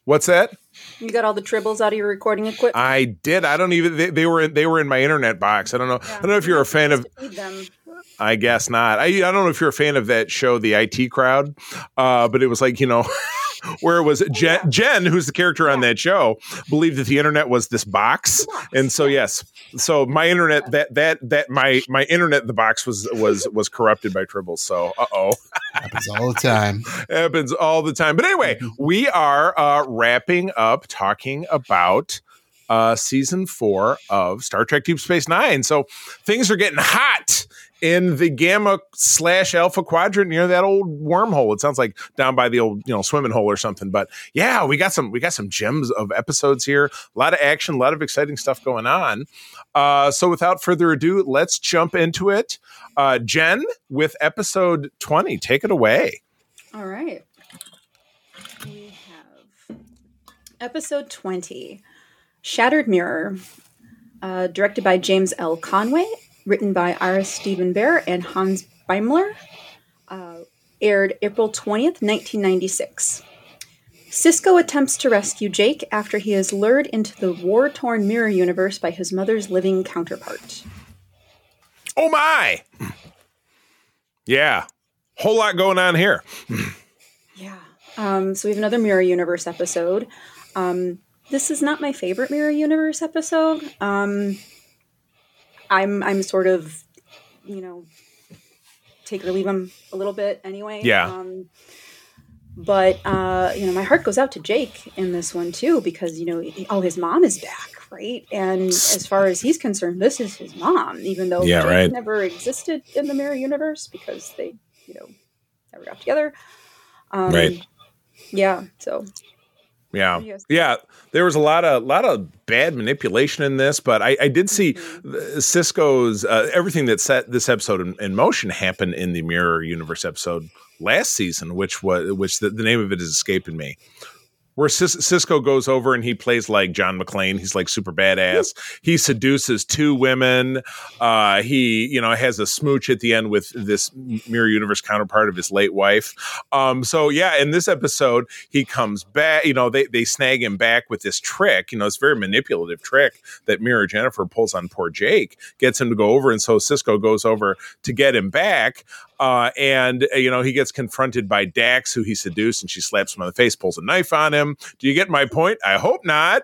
What's that? You got all the tribbles out of your recording equipment. I did. I don't even. They, they were in, they were in my internet box. I don't know. Yeah. I don't know if you're a fan of. I guess not. I, I don't know if you're a fan of that show, The IT Crowd, uh, but it was like you know, [LAUGHS] where it was Jen, yeah. Jen, who's the character on that show, believed that the internet was this box, box, and so yes, so my internet that that that my my internet the box was was was corrupted by tribbles. So uh oh. Happens all the time. [LAUGHS] happens all the time. But anyway, we are uh, wrapping up talking about uh, season four of Star Trek Deep Space Nine. So things are getting hot in the Gamma slash Alpha quadrant near that old wormhole. It sounds like down by the old you know swimming hole or something. But yeah, we got some we got some gems of episodes here. A lot of action, a lot of exciting stuff going on. Uh, so without further ado, let's jump into it. Uh, Jen with episode twenty. Take it away. All right. We have episode 20 Shattered Mirror, uh, directed by James L. Conway, written by Ira Steven Behr and Hans Beimler, uh, aired April 20th, 1996. Sisko attempts to rescue Jake after he is lured into the war torn mirror universe by his mother's living counterpart. Oh my! Yeah, whole lot going on here. Yeah. Um, so we have another Mirror Universe episode. Um, this is not my favorite Mirror Universe episode. Um, I'm I'm sort of, you know, take or leave him a little bit anyway. Yeah. Um, but uh, you know, my heart goes out to Jake in this one too because you know, he- oh, his mom is back, right? And as far as he's concerned, this is his mom, even though Yeah, Jake right. never existed in the Mirror Universe because they, you know, never got together. Um, Right. Yeah. So Yeah, yeah. There was a lot of lot of bad manipulation in this, but I, I did see Mm-hmm. Sisko's uh, everything that set this episode in, in motion happened in the Mirror Universe episode last season, which was which the, the name of it is escaping me. Where Cis- Sisko goes over and he plays like John McClane. He's like super badass. He seduces two women. Uh, he, you know, has a smooch at the end with this mirror universe counterpart of his late wife. Um, so yeah, in this episode, he comes back. You know, they they snag him back with this trick. You know, it's very manipulative trick that Mirror Jennifer pulls on poor Jake, gets him to go over, and so Sisko goes over to get him back. Uh, and uh, you know he gets confronted by Dax, who he seduced, and she slaps him on the face, pulls a knife on him. Do you get my point? I hope not.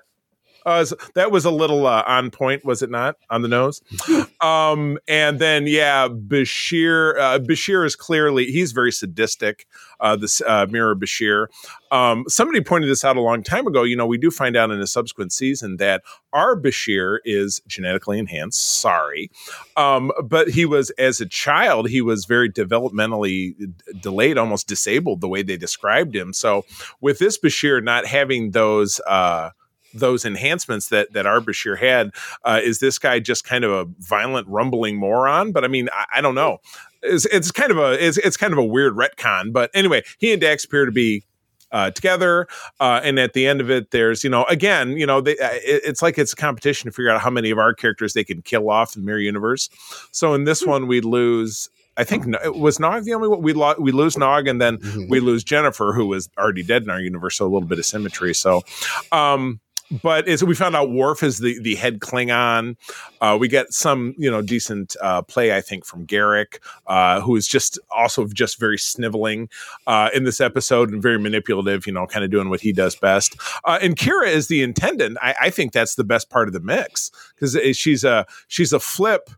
Uh, so that was a little uh, on point, was it not? On the nose. [LAUGHS] Um, and then yeah, Bashir. Uh, Bashir is clearly he's very sadistic. Uh, this uh, Mirror Bashir. Um, somebody pointed this out a long time ago. You know, we do find out in a subsequent season that our Bashir is genetically enhanced. Sorry, um, but he was as a child he was very developmentally d- delayed, almost disabled the way they described him. So with this Bashir not having those. Uh, those enhancements that that our Bashir had, uh, is this guy just kind of a violent, rumbling moron? But I mean, I, I don't know. It's, it's kind of a it's, it's kind of a weird retcon. But anyway, he and Dax appear to be uh, together. Uh, and at the end of it, there's, you know, again, you know, they, uh, it, it's like it's a competition to figure out how many of our characters they can kill off in the Mirror Universe. So in this one, we lose. I think it was Nog the only one we lo- we lose Nog, and then Mhm. we lose Jennifer, who was already dead in our universe. So a little bit of symmetry. So, um, but it's, we found out Worf is the the head Klingon. Uh, we get some you know decent uh, play, I think, from Garak, uh, who is just also just very sniveling uh, in this episode and very manipulative. You know, kind of doing what he does best. Uh, and Kira is the intendant. I, I think that's the best part of the mix because she's a she's a flip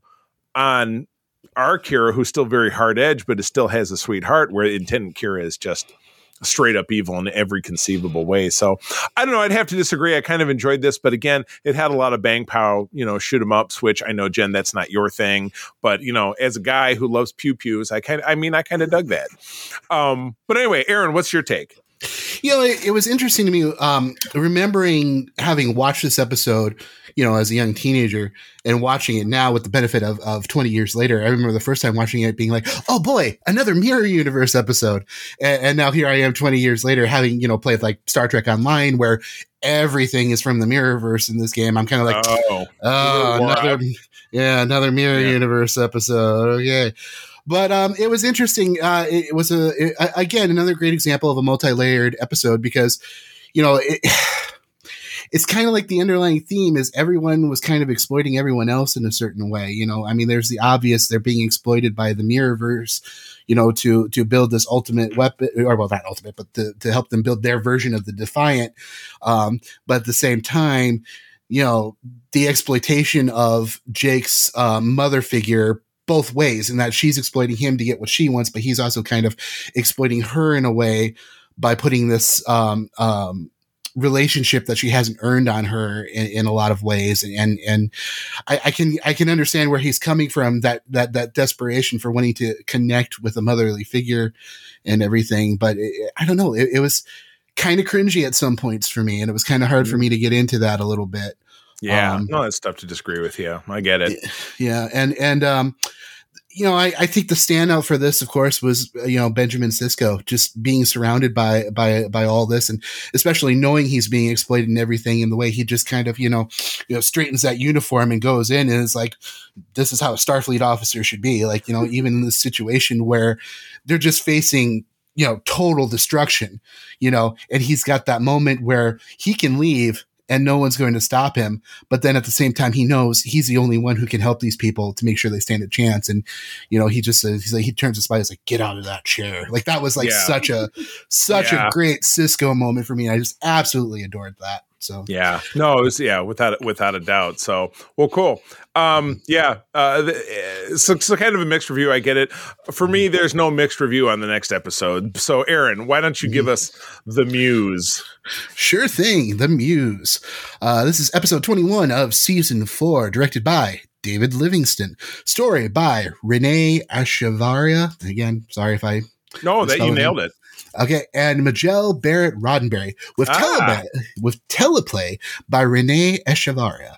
on our Kira, who's still very hard edge, but it still has a sweetheart. Where intendant Kira is just straight up evil in every conceivable way. So I don't know. I'd have to disagree. I kind of enjoyed this, but again, it had a lot of bang pow, you know, shoot 'em ups, which I know Jen, that's not your thing. But you know, as a guy who loves pew pews, I kind I mean, I kind of dug that. Um, but anyway, Aaron, what's your take? You know, it, it was interesting to me, um, remembering having watched this episode, you know, as a young teenager and watching it now with the benefit of, of 20 years later. I remember the first time watching it being like, oh boy, another Mirror Universe episode. And, and now here I am 20 years later having, you know, played like Star Trek Online where everything is from the Mirrorverse in this game. I'm kind of like, oh, oh, another, yeah, another Mirror Yeah. Universe episode. Okay. But um, it was interesting. Uh, it, it was a it- again another great example of a multi-layered episode because you know it, [SIGHS] it's kind of like the underlying theme is everyone was kind of exploiting everyone else in a certain way. You know, I mean, there's the obvious they're being exploited by the Mirrorverse, you know, to to build this ultimate weapon, or well, not ultimate, but to, to help them build their version of the Defiant. Um, but at the same time, you know, the exploitation of Jake's uh, mother figure both ways, in that she's exploiting him to get what she wants, but he's also kind of exploiting her in a way by putting this um, um, relationship that she hasn't earned on her in, in a lot of ways. And and, and I, I can I can understand where he's coming from that that that desperation for wanting to connect with a motherly figure and everything. But it, I don't know. It, it was kind of cringy at some points for me and it was kind of hard for me to get into that a little bit yeah. Um, no, that's tough to disagree with you. I get it. yeah and and um you know I, I think the standout for this of course was uh, you know benjamin Sisko just being surrounded by by by all this and especially knowing he's being exploited and everything and the way he just kind of you know you know straightens that uniform and goes in and is like this is how a starfleet officer should be like you know even in this situation where they're just facing you know total destruction you know and he's got that moment where he can leave and no one's going to stop him. But then at the same time he knows he's the only one who can help these people to make sure they stand a chance. And you know he just says he's like he turns to spy he's like get out of that chair. Like that was like Yeah. such a such Yeah. a great sisko moment for me. I just absolutely adored that so Yeah. No, it was yeah, without without a doubt. So, well, cool. Um, yeah. Uh, the, uh, so, so kind of a mixed review. I get it. For me, there's no mixed review on the next episode. So, Aaron, why don't you give us the muse? Sure thing, The Muse. Uh, this is episode 21 of season four, directed by David Livingston. Story by Renee Echevarria. Again, sorry if I. No, that you nailed it. Okay, and Majel Barrett Roddenberry with, Ah. teleplay, with teleplay by Renee Echevarria.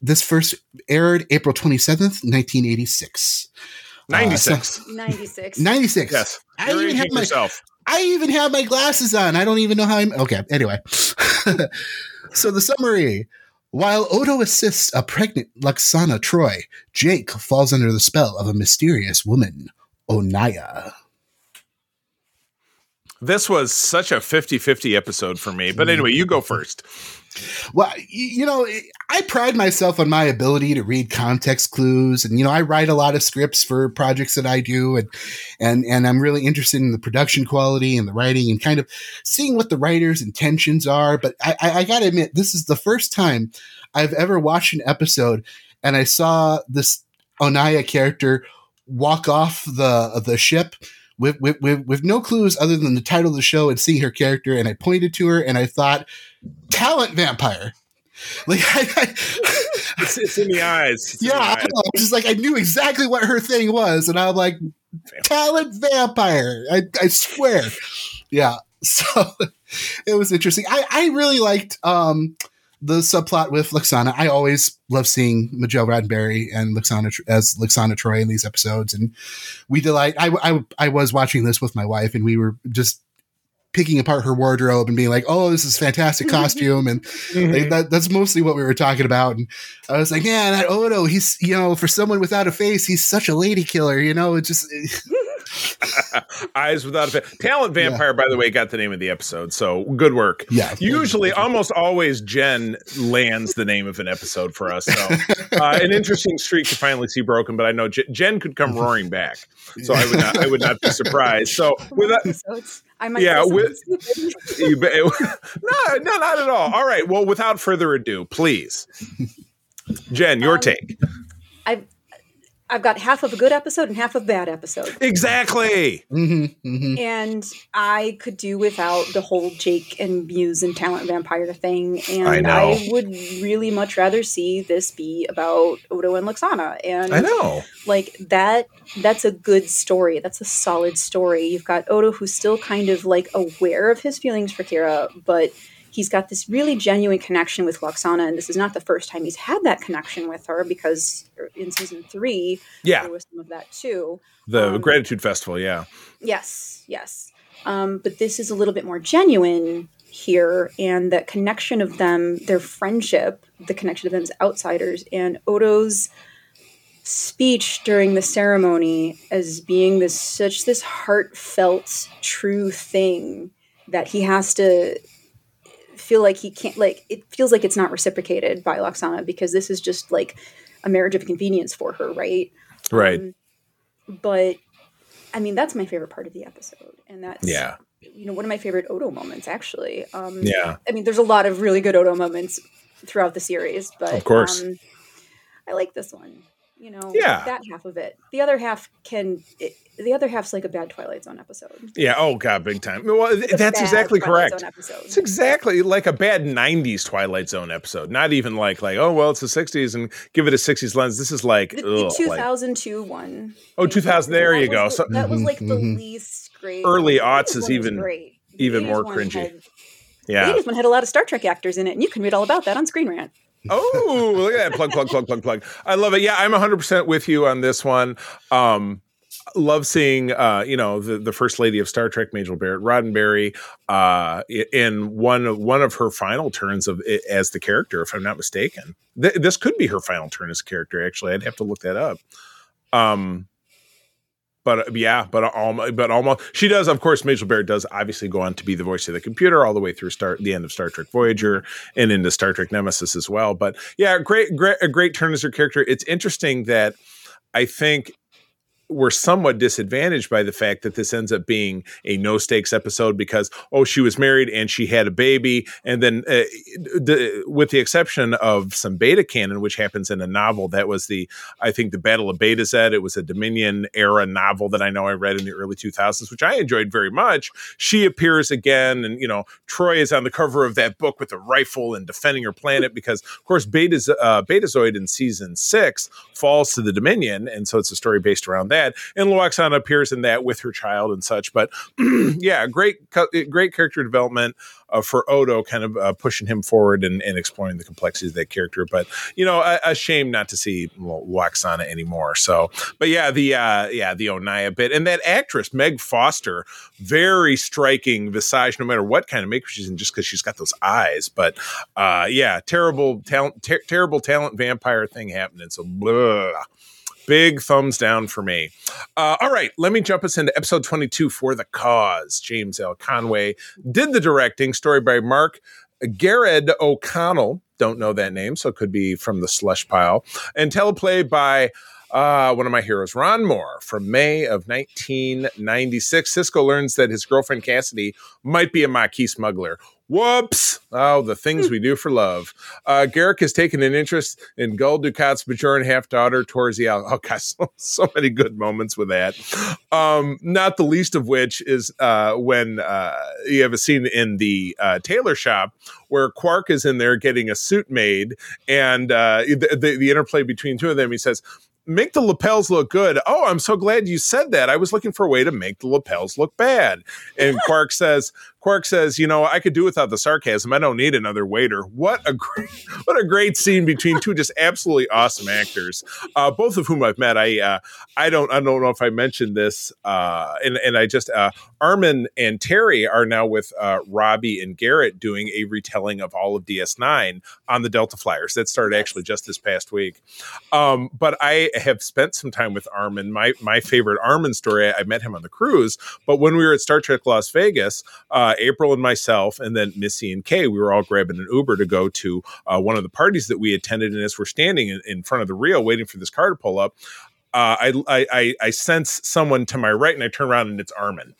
This first aired April 27th, 1986. Ninety Uh, six. 96. 96. yes. I even have aging my yourself. I even have my glasses on. I don't even know how I'm. Okay, anyway. [LAUGHS] so the summary. While Odo assists a pregnant Lwaxana Troi, Jake falls under the spell of a mysterious woman, Onaya. This was such a 50-50 episode for me. But anyway, you go [LAUGHS] first. Well, you know, I pride myself on my ability to read context clues, and you know, I write a lot of scripts for projects that I do, and and and I'm really interested in the production quality and the writing, and kind of seeing what the writer's intentions are. But I, I, I got to admit, this is the first time I've ever watched an episode, and I saw this Onaya character walk off the the ship. With, with, with, with no clues other than the title of the show and seeing her character, and I pointed to her and I thought, talent vampire. [LAUGHS] Like, I, I, It's, it's in the eyes. It's yeah, the I eyes. know. It's just like I knew exactly what her thing was, and I'm like, talent vampire. I, I swear. Yeah. [LAUGHS] So it was interesting. I, I really liked um, the subplot with Lwaxana. I always love seeing Majel Roddenberry and Lwaxana as Lwaxana Troi in these episodes, and we delight. I, I I was watching this with my wife, and we were just picking apart her wardrobe and being like, "Oh, this is fantastic [LAUGHS] costume," and like, mm-hmm. that, that's mostly what we were talking about. And I was like, "Yeah, that Odo, he's you know, for someone without a face, he's such a lady killer." You know, it just [LAUGHS] [LAUGHS] Eyes without a fa- talent vampire. By the way, got the name of the episode. So good work. yeah. Usually, almost always, Jen lands the name of an episode for us. So, [LAUGHS] uh, an interesting streak to finally see broken. But I know J- Jen could come [LAUGHS] roaring back, so I would not. I would not be surprised. So, with that, episodes. I might Yeah, with- something stupid. you no, no, not at all. All right. Well, without further ado, please, Jen, your Um, take. I I've got half of a good episode and half of a bad episode. Exactly. hmm hmm And I could do without the whole Jake and Muse and talent vampire thing. And I know. would really much rather see this be about Odo and Lwaxana. And I know. like that that's a good story. That's a solid story. You've got Odo who's still kind of like aware of his feelings for Kira, but he's got this really genuine connection with Lwaxana, and this is not the first time he's had that connection with her because in season three Yeah. there was some of that too. The Um, gratitude festival. Yeah. Yes, yes. Um, but this is a little bit more genuine here, and that connection of them, their friendship, the connection of them as outsiders, and Odo's speech during the ceremony as being this such this heartfelt, true thing that he has to feel like he can't like it feels like it's not reciprocated by Lwaxana because this is just like a marriage of convenience for her, right? Right. Um, but I mean, that's my favorite part of the episode, and that's yeah. you know one of my favorite Odo moments actually. Um, Yeah. I mean, there's a lot of really good Odo moments throughout the series, but Of course. um, I like this one. You know, Yeah. that half of it. The other half can. It, the other half's like a bad Twilight Zone episode. Yeah. Oh God, big time. Well, It's that's exactly Twilight correct. Zone. It's exactly like a bad '90s Twilight Zone episode. Not even like like oh well, it's the '60s and give it a '60s lens. This is like, The, the ugh, like 2002 one. Oh, 2000, there you go. the- So- that was like the Mhm. least great. Early The aughts is even- great. Even more cringy. had- yeah. The 80s one had a lot of Star Trek actors in it, and you can read all about that on Screen Rant. Oh, look at that plug, plug, plug, plug, plug. I love it. Yeah, I'm 100 percent with you on this one. Um, love seeing uh, you know the, the first lady of Star Trek, Majel Barrett Roddenberry, uh, in one one of her final turns of as the character, if I'm not mistaken. Th- this could be her final turn as a character. Actually, I'd have to look that up. Um, but uh, yeah, but almost, but almost she does. Of course, Majel Barrett does obviously go on to be the voice of the computer all the way through start the end of Star Trek Voyager and into Star Trek Nemesis as well. But yeah, great, great, a great turn as her character. It's interesting that I think we're somewhat disadvantaged by the fact that this ends up being a no stakes episode because oh she was married and she had a baby. And then uh, the, with the exception of some beta canon which happens in a novel that was the i think the battle of Betazed. It was a dominion era novel that i know i read in the early 2000s which i enjoyed very much. She appears again and you know troi is on the cover of that book with a rifle and defending her planet because of course beta's uh, betazoid in season six falls to the dominion. And so it's a story based around that and Lwaxana appears in that with her child and such but [CLEARS THROAT] yeah great great character development uh, for Odo kind of uh, pushing him forward and, and exploring the complexities of that character. But you know a, a shame not to see Lo- Lwaxana anymore. So but yeah the uh yeah the Onaya bit. And that actress Meg Foster very striking visage no matter what kind of makeup she's in just because she's got those eyes. But uh yeah terrible talent ter- terrible talent vampire thing happening. So blah. Big thumbs down for me. Uh, all right let me jump us into episode 22 for the cause. James l. Conway did the directing story by mark garrett o'connell. Don't know that name so it could be from the slush pile. And teleplay by uh, one of my heroes, Ron Moore, from May of 1996. Sisko learns that his girlfriend Kasidy might be a Maquis smuggler. Whoops! Oh, the things we do for love. Uh, Garak has taken an interest in Gul Dukat's Bajoran half daughter, Tora Ziyal. [LAUGHS] Oh, gosh, so, so many good moments with that. Um, not the least of which is uh, when uh, you have a scene in the uh, tailor shop where Quark is in there getting a suit made, and uh, the, the, the interplay between two of them, he says, make the lapels look good. Oh, I'm so glad you said that. I was looking for a way to make the lapels look bad. And Quark says, Quark says, you know, I could do without the sarcasm. I don't need another waiter. What a great, [LAUGHS] what a great scene between two just absolutely awesome actors, uh, both of whom I've met. I, uh, I don't, I don't know if I mentioned this, uh, and and I just, uh, Armin and Terry are now with uh, Robbie and Garrett doing a retelling of all of DS9 on the Delta Flyers. That started actually just this past week. Um, but I have spent some time with Armin. My my favorite Armin story. I met him on the cruise, but when we were at Star Trek Las Vegas, uh, April and myself, and then Missy and Kay, we were all grabbing an Uber to go to uh, one of the parties that we attended. And as we're standing in, in front of the Rio waiting for this car to pull up, uh, I I I sense someone to my right, and I turn around and it's Armin.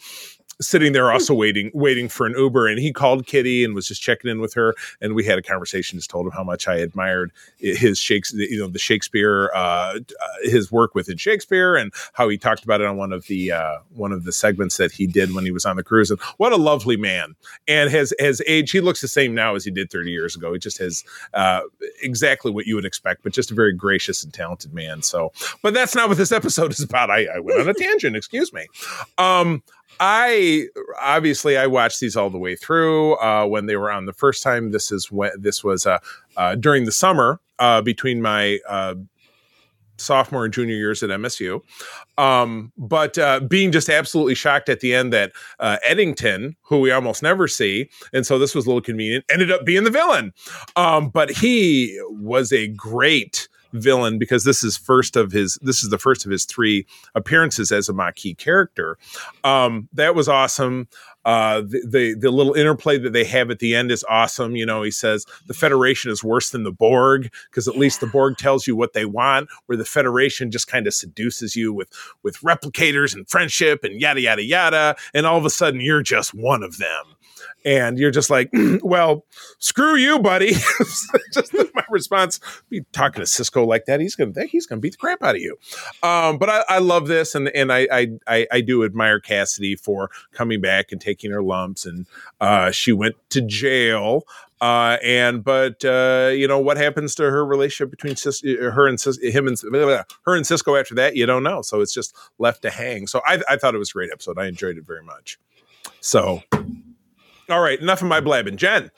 Sitting there also waiting waiting for an Uber, and he called Kitty and was just checking in with her, and we had a conversation. Just told him how much I admired his Shakespeare, you know, the Shakespeare, uh, his work within Shakespeare, and how he talked about it on one of the uh, one of the segments that he did when he was on the cruise. And what a lovely man! And has has age. He looks the same now as he did 30 years ago. He just has uh, exactly what you would expect, but just a very gracious and talented man. So, but that's not what this episode is about. I, I went on a tangent. Excuse me. Um, I obviously I watched these all the way through uh, when they were on the first time. This is when this was uh, uh, during the summer uh, between my uh, sophomore and junior years at MSU. Um, but uh, being just absolutely shocked at the end that Eddington, who we almost never see, and so this was a little convenient, ended up being the villain. Um, but he was a great villain because this is first of his this is the first of his three appearances as a Maquis character. Um, that was awesome. Uh, the, the, the little interplay that they have at the end is awesome. You know, he says the Federation is worse than the Borg because at yeah. least the Borg tells you what they want, where the Federation just kind of seduces you with with replicators and friendship and yada yada yada, and all of a sudden you're just one of them and you're just like, [CLEARS THROAT] well, screw you, buddy. [LAUGHS] just my response. Be talking to Sisko like that, he's gonna he's gonna beat the crap out of you. Um, but I, I, love this, and and I, I I do admire Kasidy for coming back and taking her lumps, and uh, she went to jail. Uh, and but uh, you know what happens to her relationship between Sis- uh, her and Sis- him and her and Sisko after that you don't know so it's just left to hang so I, I thought it was a great episode I enjoyed it very much so all right, enough of my blabbing. Jen.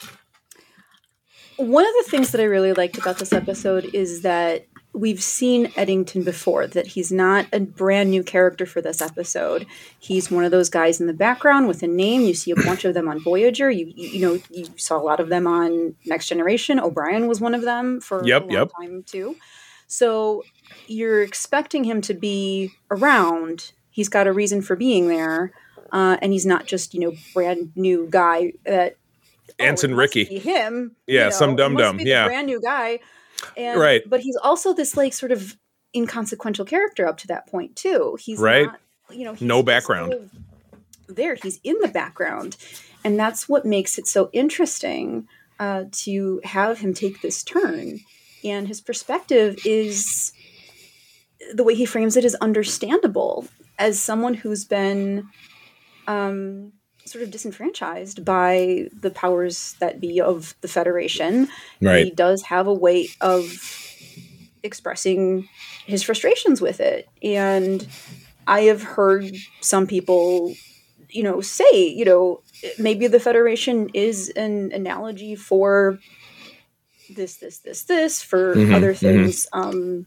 One of the things that I really liked about this episode is that we've seen Eddington before, that he's not a brand new character for this episode. He's one of those guys in the background with a name. You see a bunch of them on Voyager. You you know, you saw a lot of them on Next Generation. O'Brien was one of them for yep, a long yep. time too. So you're expecting him to be around. He's got a reason for being there uh, and he's not just you know brand new guy that oh, Ensign Ricky him yeah you know, some dum dum yeah. brand new guy. And, right. but he's also this like sort of inconsequential character up to that point too. He's right. not, you know no background. there. He's in the background. And that's what makes it so interesting uh, to have him take this turn. And his perspective is the way he frames it is understandable. As someone who's been um, sort of disenfranchised by the powers that be of the Federation. Right. He does have a way of expressing his frustrations with it. And I have heard some people, you know, say, you know, maybe the Federation is an analogy for this, this, this, this, for mm-hmm, other mm-hmm. things. Mm-hmm. Um,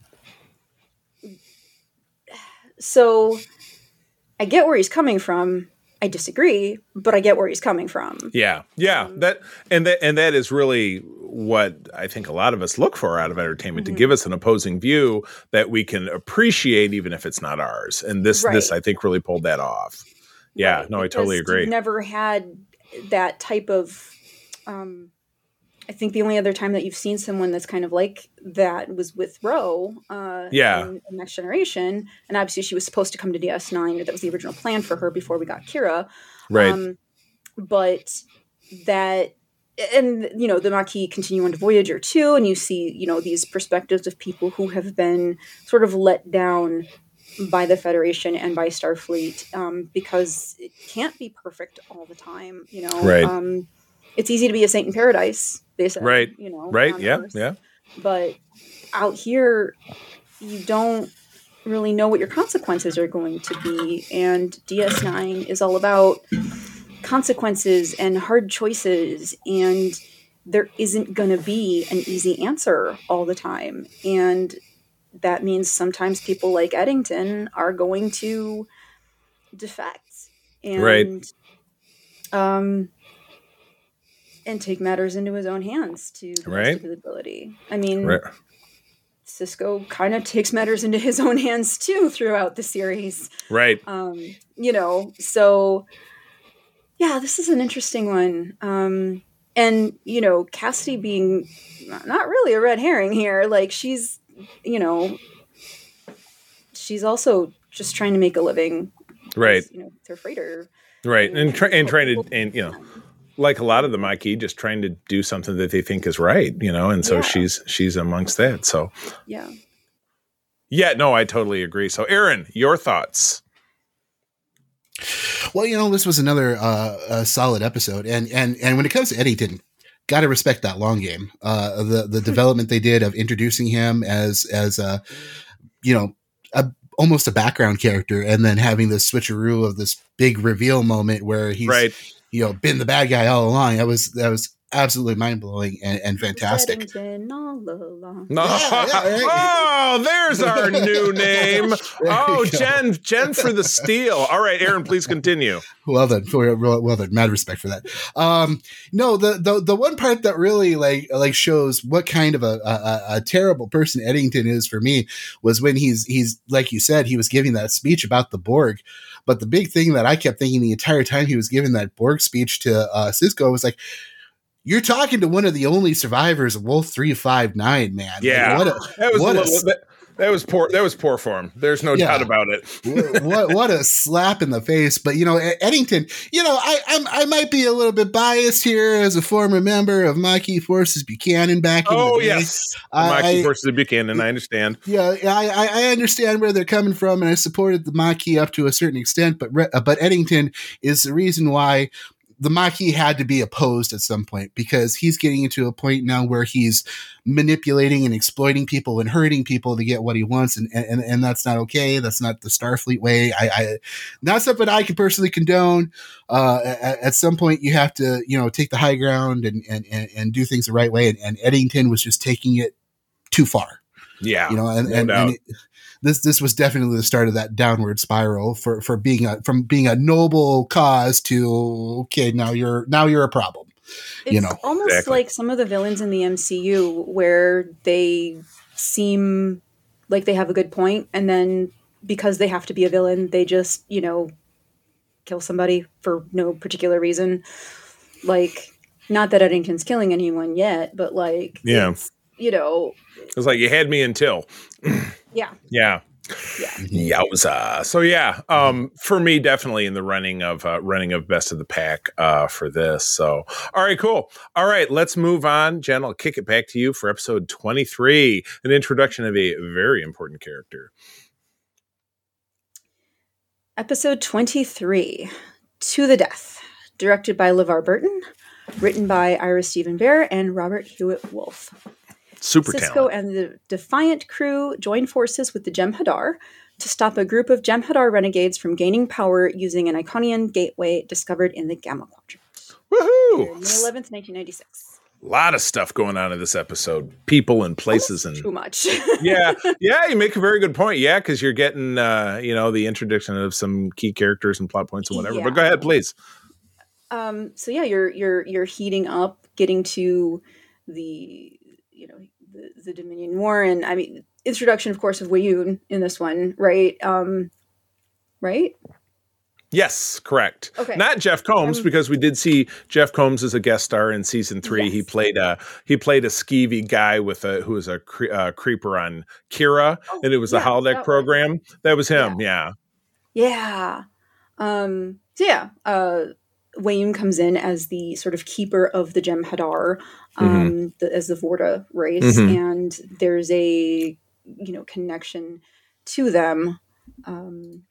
so I get where he's coming from. I disagree, but I get where he's coming from. Yeah, yeah, um, that and that and that is really what I think a lot of us look for out of entertainment mm-hmm. to give us an opposing view that we can appreciate, even if it's not ours. And this right. this I think really pulled that off. Yeah, right, no, I totally agree. Never had that type of um, I think the only other time that you've seen someone that's kind of like that was with Ro. Uh, yeah. In, in, Next Generation, and obviously she was supposed to come to DS9. That was the original plan for her before we got Kira. Right. Um, but that, and you know, the Maquis continue on to Voyager too, and you see, you know, these perspectives of people who have been sort of let down by the Federation and by Starfleet um, because it can't be perfect all the time. You know. Right. Um, it's easy to be a saint in paradise they said right. you know right. Yeah. Earth. yeah. But out here you don't really know what your consequences are going to be. And ds9 is all about consequences and hard choices and there isn't going to be an easy answer all the time. And that means sometimes people like eddington are going to defect. And right um and take matters into his own hands to the right. best of his ability. I mean, right. Sisko kind of takes matters into his own hands too throughout the series. Right. Um, you know, so yeah, this is an interesting one. Um, and you know, Kasidy being not really a red herring here. Like she's, you know, she's also just trying to make a living. Right. You know, with her freighter. right, and tra- and trying to and you know, like a lot of the Maquis, just trying to do something that they think is right, you know, and so Yeah. she's she's amongst that. So Yeah. yeah, no, I totally agree. So Aaron, your thoughts? Well, you know, this was another uh, a solid episode, and and and when it comes to Eddington, got to respect that long game. Uh, the the [LAUGHS] development they did of introducing him as as a you know a almost a background character, and then having this switcheroo of this big reveal moment where he's right, you know been the bad guy all along. That was that was absolutely mind blowing and, and fantastic. All along. no, Yeah, yeah, right. oh, there's our [LAUGHS] new name. Oh. Jen, Jen for the steal. All right, Aaron, please continue. Well done, well, well done. Mad respect for that. Um, no, the, the the one part that really like like shows what kind of a, a a terrible person Eddington is for me was when he's he's like you said he was giving that speech about the Borg, but the big thing that I kept thinking the entire time he was giving that Borg speech to uh, Sisko was like. You're talking to one of the only survivors of Wolf three five nine, man. Like, Yeah. what a That was What a a little, that, that was poor. That was poor form. There's no Yeah. doubt about it. [LAUGHS] what what a slap in the face. But you know, Eddington, you know, I I'm, I might be a little bit biased here as a former member of Maquis Forces Buchanan back in Oh the day. Oh, yes, I- versus Buchanan. I understand. Yeah, I, I I understand where they're coming from, and I supported the Maquis up to a certain extent. But uh, but Eddington is the reason why the Maquis had to be opposed at some point because he's getting into a point now where he's manipulating and exploiting people and hurting people to get what he wants, and and, and that's not okay. That's not the Starfleet way. I, I not something I can personally condone. Uh, at, at some point, you have to you know take the high ground and and and, and do things the right way. And, and Eddington was just taking it too far Yeah, you know and, no and, and it, this this was definitely the start of that downward spiral for for being a from being a noble cause to okay now you're now you're a problem It's you know, almost exactly. like some of the villains in the MCU where they seem like they have a good point, and then because they have to be a villain, they just you know kill somebody for no particular reason. Like, not that Eddington's killing anyone yet, but like, Yeah. you know, it's like you had me until. [CLEARS THROAT] yeah, Yeah. yeah. Yowza. So yeah, um, for me, definitely in the running of uh, running of best of the pack uh, for this. So all right, cool. All right, let's move on. Jen, I'll kick it back to you for episode twenty three, an introduction of a very important character. Episode 23 To the Death, directed by LeVar Burton, written by Ira Steven Behr and Robert Hewitt Wolf. Super Sisko talent. and the Defiant crew join forces with the Jem'Hadar to stop a group of Jem'Hadar renegades from gaining power using an Iconian gateway discovered in the Gamma Quadrant. May Woohoo! 11th, 1996. A lot of stuff going on in this episode. People and places and Too much. [LAUGHS] yeah, [LAUGHS] yeah, you make a very good point. Yeah, because you're getting, uh, you know, the introduction of some key characters and plot points and whatever. Yeah. But go ahead, please. um, so yeah, you're you're you're heating up, getting to the you know the, the Dominion War, and I mean introduction, of course, of Weyoun in this one, right? Um, right? Yes, correct. Okay. Not Jeff Combs Um, because we did see Jeff Combs as a guest star in season three. He played a he played a skeevy guy with a who was a cre- uh, creeper on Kira, Oh, and it was yeah, the holodeck that one. program. That was him. Yeah. Yeah. Um, so yeah, uh, Weyoun comes in as the sort of keeper of the Jem'Hadar, um, the, as the Vorta race, Mhm. and there's a you know connection to them. Um,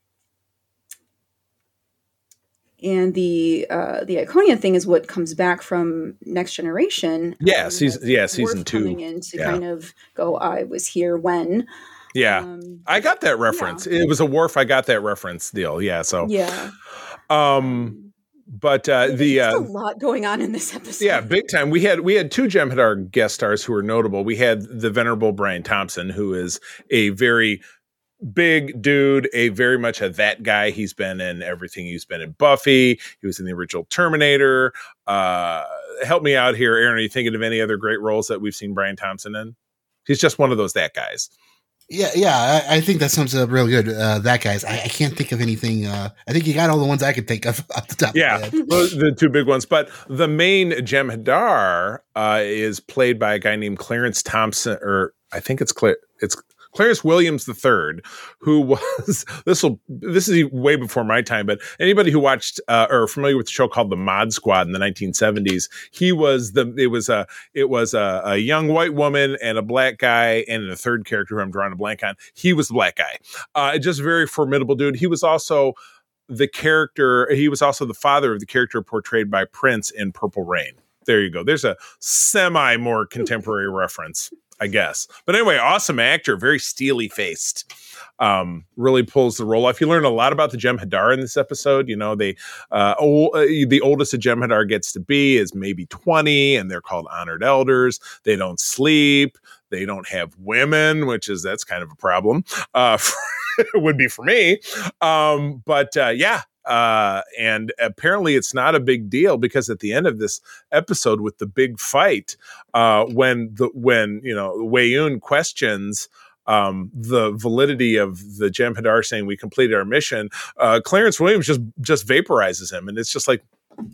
and the uh, the Iconian thing is what comes back from Next Generation. Yeah, um, season- yeah, season two. coming in to Yeah. kind of go. I was here when. Yeah. Um, I got that reference. It was a Worf. I got that reference deal. Yeah. So, yeah. um, but uh, the uh, a lot going on in this [LAUGHS] episode. Yeah, big time. We had we had two Jem'Hadar guest stars who were notable. We had the venerable Brian Thompson, who is a very big dude, a very much a that guy. He's been in everything. He's been in Buffy. He was in the original Terminator. Uh, help me out here, Aaron. Are you thinking of any other great roles that we've seen Brian Thompson in? He's just one of those that guys. Yeah yeah I, I think that sums up real good uh, that guys I, I can't think of anything uh, I think you got all the ones I could think of [LAUGHS] off the top Yeah, of my head the two big ones. But the main Jem'Hadar uh, is played by a guy named Clarence Thompson, or I think it's Cla- it's Clarence Williams III, who was [LAUGHS] this will this is way before my time, but anybody who watched uh, or familiar with the show called the Mod Squad in the 1970s, he was the it was a it was a, a young white woman and a black guy and a third character who I'm drawing a blank on. He was the black guy, uh, just very formidable dude. He was also the character. He was also the father of the character portrayed by Prince in Purple Rain. There you go. There's a semi more contemporary reference. I guess. But anyway, awesome actor, very steely faced. Um, really pulls the role off. You learn a lot about the Jem'Hadar in this episode. You know, they uh, uh, the oldest a Jem'Hadar gets to be is maybe twenty, and they're called honored elders. They don't sleep. They don't have women, which is that's kind of a problem. Uh, it [LAUGHS] would be for me. Um, but uh, yeah, uh, and apparently, it's not a big deal because at the end of this episode, with the big fight, uh, when the when you know Weyoun questions um, the validity of the Jem'Hadar saying we completed our mission, uh, Clarence Williams just just vaporizes him, and it's just like,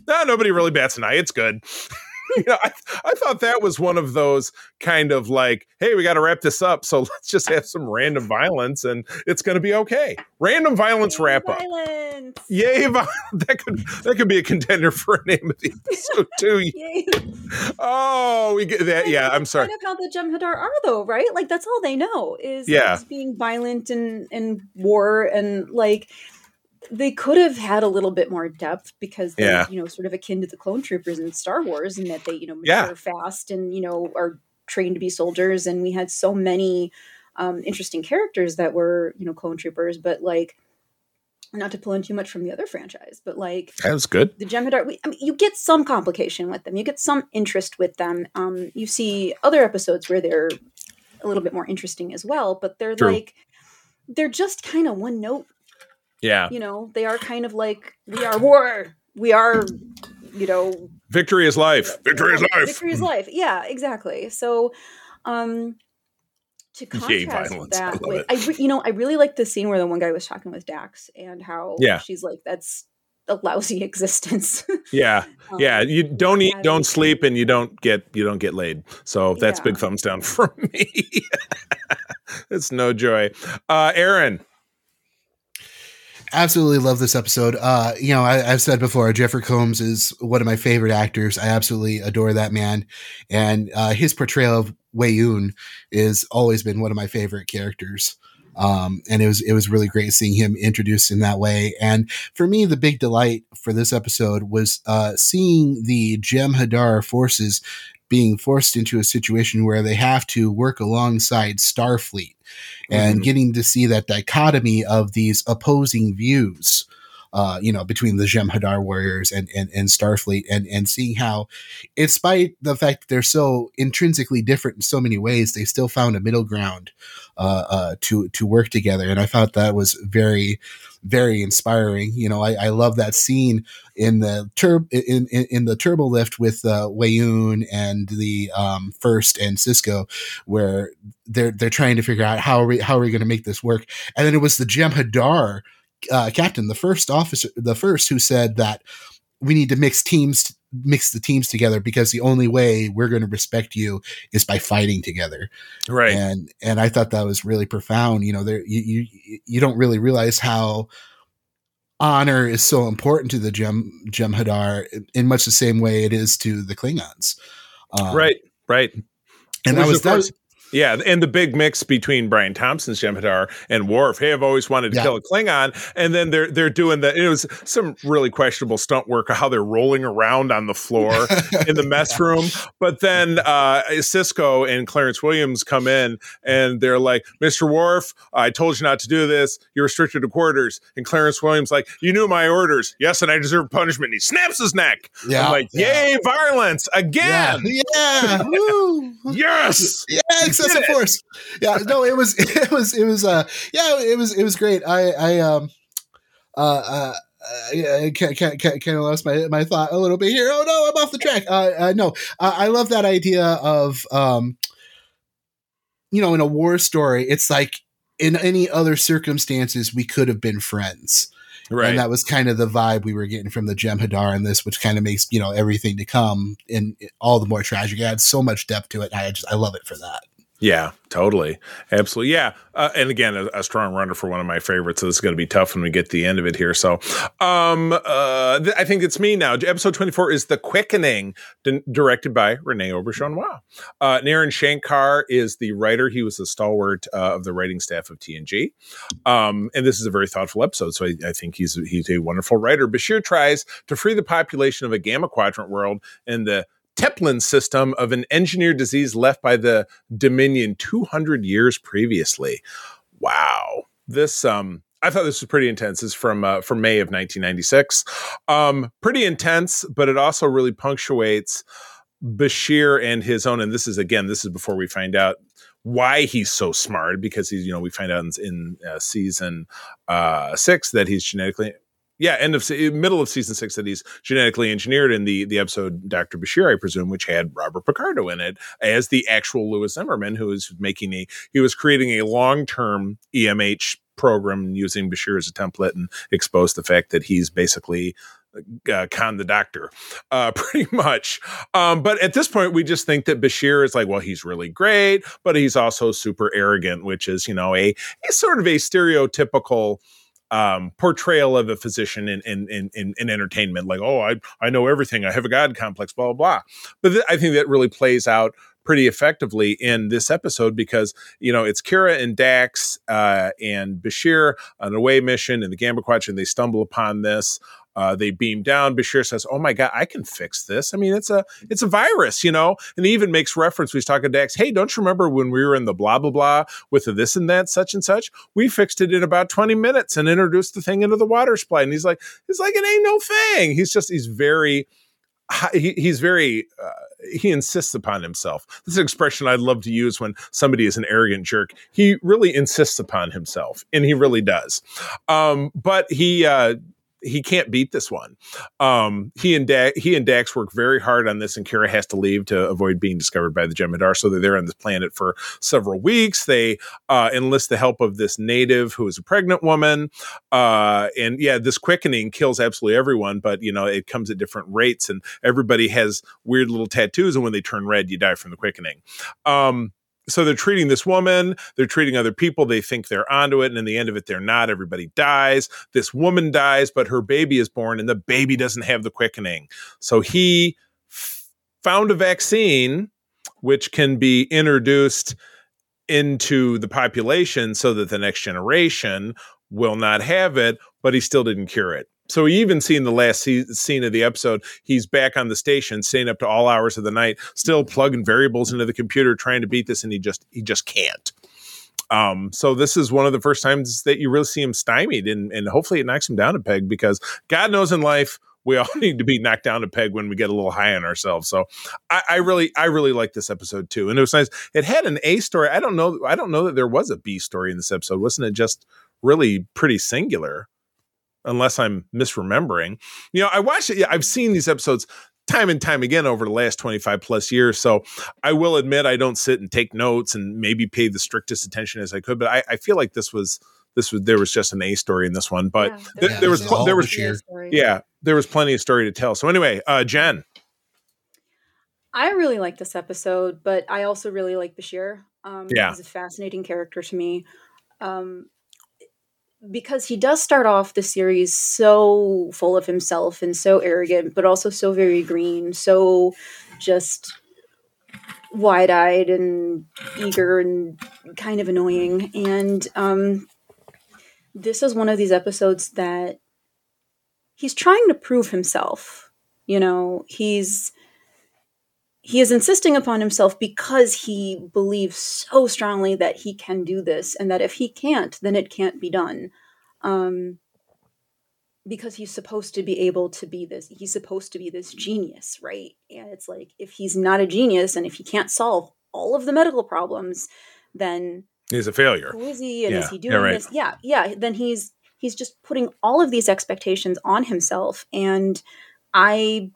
nah, nobody really bats an eye. It's good. [LAUGHS] [LAUGHS] you know, I, I thought that was one of those kind of like, hey, we got to wrap this up, so [LAUGHS] let's just have some random violence, and it's going to be okay. Random violence Yay, wrap violence. up. Yay! [LAUGHS] That could that could be a contender for a name of the episode too. Oh, we get that. Yeah, I'm sorry. Kind of how the Jem'Hadar are, though, right? Like that's all they know is yeah. being violent and and war and like they could have had a little bit more depth because they're Yeah. you know sort of akin to the clone troopers in Star Wars and that they you know Yeah. mature fast and you know are trained to be soldiers and we had so many um, interesting characters that were you know clone troopers but like not to pull in too much from the other franchise but like That was good. the Jem'Hadar, we, I mean, you get some complication with them. You get some interest with them. Um, you see other episodes where they're a little bit more interesting as well, but they're True. like they're just kind of one note. Yeah, You know, they are kind of like we are war. We are, you know, victory is life. Victory is life. Victory is life. Yeah, exactly. So, um, to contrast violence. I that love with, it. I re- you know, I really like the scene where the one guy was talking with Dax and how Yeah. she's like, "That's a lousy [LAUGHS] existence." Yeah, Um, yeah. You don't eat, don't sleep, and you don't get you don't get laid. So that's Yeah. big thumbs down [LAUGHS] from me. it's no joy. Uh, Aaron. Absolutely love this episode. Uh, you know, I, I've said before, Jeffrey Combs is one of my favorite actors. I absolutely adore that man, and uh, his portrayal of Weyoun is always been one of my favorite characters. Um, and it was it was really great seeing him introduced in that way. And for me, the big delight for this episode was uh, seeing the Jem'Hadar forces being forced into a situation where they have to work alongside Starfleet and Mhm. getting to see that dichotomy of these opposing views, uh, you know, between the Jem'Hadar warriors and, and, and Starfleet and, and seeing how, in spite the fact that they're so intrinsically different in so many ways, they still found a middle ground, uh, uh, to, to work together. And I thought that was very, very inspiring. You know, I, I love that scene in the tur- in, in, in the turbo lift with, uh, Weyoun and the, um, first and Sisko, where they're they're trying to figure out how are we how are we going to make this work and then it was the Jem'Hadar uh, captain the first officer the first who said that we need to mix teams mix the teams together because the only way we're going to respect you is by fighting together Right. and and I thought that was really profound you know there you you, you don't really realize how honor is so important to the Gem Jem'Hadar in- in much the same way it is to the Klingons um, right. Right. and Which, that was that was Yeah, and the big mix between Brian Thompson's Jem'Hadar and Worf. Hey, I've always wanted to Yeah. kill a Klingon, and then they're they're doing that. It was some really questionable stunt work of how they're rolling around on the floor [LAUGHS] in the mess room. But then uh, Sisko and Clarence Williams come in, and they're like, "Mr. Worf, I told you not to do this. You're restricted to quarters." And Clarence Williams like, "You knew my orders. Yes, and I deserve punishment." And he snaps his neck. yeah I'm like, yeah. "Yay, violence again!" [LAUGHS] yeah. [LAUGHS] Yes. yeah, excessive force. Yeah, no, it was, [LAUGHS] it was, it was, uh, yeah, it was, it was great. I, I, um, uh, uh, I kind kind of lost my my thought a little bit here. Oh no, I'm off the track. Uh, uh no, uh, I love that idea of, um, you know, in a war story, it's like in any other circumstances we could have been friends. Right. And that was kind of the vibe we were getting from the Jem'Hadar in this, which kind of makes you know everything to come and all the more tragic. It adds so much depth to it. I just I love it for that. Yeah, totally. Absolutely. Yeah. Uh, and again, a, a, strong runner for one of my favorites. So this is going to be tough when we get the end of it here. So um, uh, th- I think it's me now. Episode 24 is The Quickening, d- directed by Rene Auberjonois. Uh, Naren Shankar is the writer. He was the stalwart uh, of the writing staff of TNG. Um, and this is a very thoughtful episode. So I, I think he's, he's a wonderful writer. Bashir tries to free the population of a gamma quadrant world and the Teplan system of an engineered disease left by the Dominion 200 years previously. Wow. This um I thought this was pretty intense. Is from uh, from May of 1996. Um, pretty intense, but it also really punctuates Bashir and his own. And this is again, this is before we find out why he's so smart because he's you know we find out in, in uh, season uh, six that he's genetically yeah, end of middle of season six that he's genetically engineered in the the episode Doctor Bashir, I presume, which had Robert Picardo in it as the actual Lewis Zimmerman, who was making a he was creating a long term EMH program using Bashir as a template and exposed the fact that he's basically uh, Khan the doctor, uh, [LAUGHS] pretty much. Um, but at this point, we just think that Bashir is like, well, he's really great, but he's also super arrogant, which is, you know, a, a sort of a stereotypical um, portrayal of a physician in, in, in, in, entertainment, like, oh, I, I know everything. I have a God complex, blah, blah, blah. But th- I think that really plays out pretty effectively in this episode because, you know, it's Kira and Dax uh, and Bashir on an away mission in the Gamma Quadrant. And they stumble upon this. Uh, they beam down. Bashir says, "Oh my god, I can fix this. I mean, it's a it's a virus, you know." And he even makes reference. He's talking to Dax. Hey, don't you remember when we were in the blah blah blah with the this and that such and such? We fixed it in about twenty minutes and introduced the thing into the water supply. And he's like, "It's like it ain't no thing." He's just he's very he, he's very uh, he insists upon himself. This is an expression I'd love to use when somebody is an arrogant jerk. He really insists upon himself, and he really does. Um, but he uh, he can't beat this one. Um, he and da- he and Dax work very hard on this, and Kira has to leave to avoid being discovered by the Jem'Hadar. So they're there on this planet for several weeks. They uh, enlist the help of this native who is a pregnant woman, uh, and yeah, this quickening kills absolutely everyone. But you know, it comes at different rates, and everybody has weird little tattoos, and when they turn red, you die from the quickening. Um, so they're treating this woman, they're treating other people, they think they're onto it, and in the end of it, they're not. Everybody dies. This woman dies, but her baby is born, and the baby doesn't have the quickening. So he f- found a vaccine which can be introduced into the population so that the next generation will not have it, but he still didn't cure it. So we even seen the last se- scene of the episode, he's back on the station, staying up to all hours of the night, still plugging variables into the computer, trying to beat this, and he just he just can't. Um, so this is one of the first times that you really see him stymied, and, and hopefully it knocks him down a peg because God knows in life we all [LAUGHS] need to be knocked down a peg when we get a little high on ourselves. So I, I really, I really like this episode too, and it was nice. It had an A story. I don't know, I don't know that there was a B story in this episode. Wasn't it just really pretty singular? Unless I'm misremembering. You know, I watched it. Yeah, I've seen these episodes time and time again over the last 25 plus years. So I will admit I don't sit and take notes and maybe pay the strictest attention as I could, but I, I feel like this was this was there was just an A story in this one, but yeah, there, yeah, there was pl- there was yeah there was plenty of story to tell. So anyway, uh, Jen, I really like this episode, but I also really like Bashir. Um, yeah, he's a fascinating character to me. Um, because he does start off the series so full of himself and so arrogant, but also so very green, so just wide eyed and eager and kind of annoying. And um, this is one of these episodes that he's trying to prove himself. You know, he's he is insisting upon himself because he believes so strongly that he can do this and that if he can't then it can't be done um, because he's supposed to be able to be this he's supposed to be this genius right and it's like if he's not a genius and if he can't solve all of the medical problems then he's a failure who is he and yeah. is he doing yeah, right. this yeah yeah then he's he's just putting all of these expectations on himself and i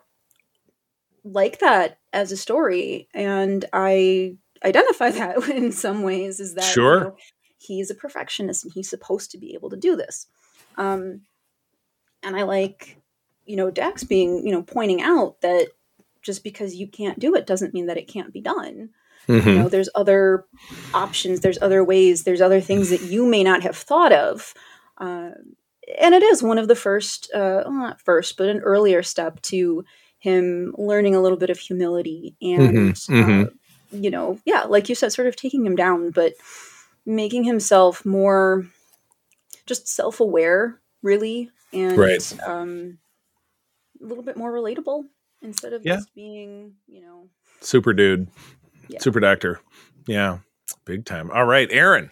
like that as a story and i identify [LAUGHS] that in some ways is that sure you know, he's a perfectionist and he's supposed to be able to do this um, and i like you know dax being you know pointing out that just because you can't do it doesn't mean that it can't be done Mhm. You know, there's other options, there's other ways, there's other things that you may not have thought of. Uh, and it is one of the first, uh, well, not first, but an earlier step to him learning a little bit of humility and, Mhm, mhm. Uh, you know, yeah, like you said, sort of taking him down, but making himself more just self aware, really, and Right. um, a little bit more relatable instead of Yeah. just being, you know, Super dude. Yeah. Super doctor. Yeah. Big time. All right, Aaron.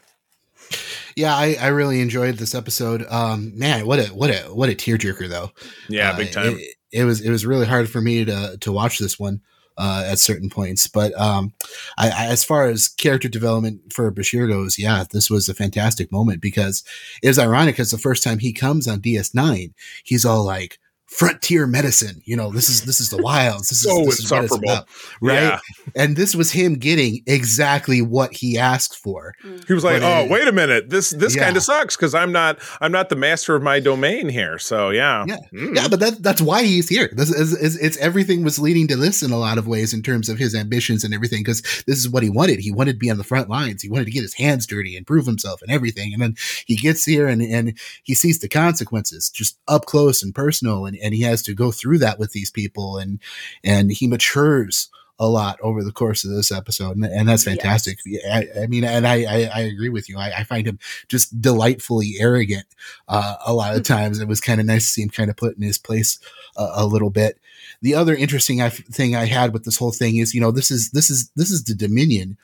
Yeah, I, I really enjoyed this episode. Um, man, what a what a what a tearjerker though. Yeah, Uh, big time. It, it was it was really hard for me to to watch this one uh, at certain points, but um, I, I, as far as character development for Bashir goes, yeah, this was a fantastic moment because it was ironic because the first time he comes on DS9, he's all like frontier medicine. You know, this is this is the wilds. This So is this is what it's insufferable. about, right? Yeah. And this was him getting exactly what he asked for. He was like, But "Oh, it- wait a minute. This this Yeah. kind of sucks because I'm not I'm not the master of my domain here." So yeah, Yeah. Mm. Yeah, but that, that's why he's here. This is, is it's everything was leading to this in a lot of ways in terms of his ambitions and everything. Because this is what he wanted. He wanted to be on the front lines. He wanted to get his hands dirty and prove himself and everything. And then he gets here and and he sees the consequences just up close and personal. And, and he has to go through that with these people. And and he matures a lot over the course of this episode, and, and that's Yes. fantastic. I, I mean, and I, I, I agree with you. I, I find him just delightfully arrogant uh, a lot of times. It was kind of nice to see him kind of put in his place a, a little bit. The other interesting thing I had with this whole thing is, you know, this is this is this is the Dominion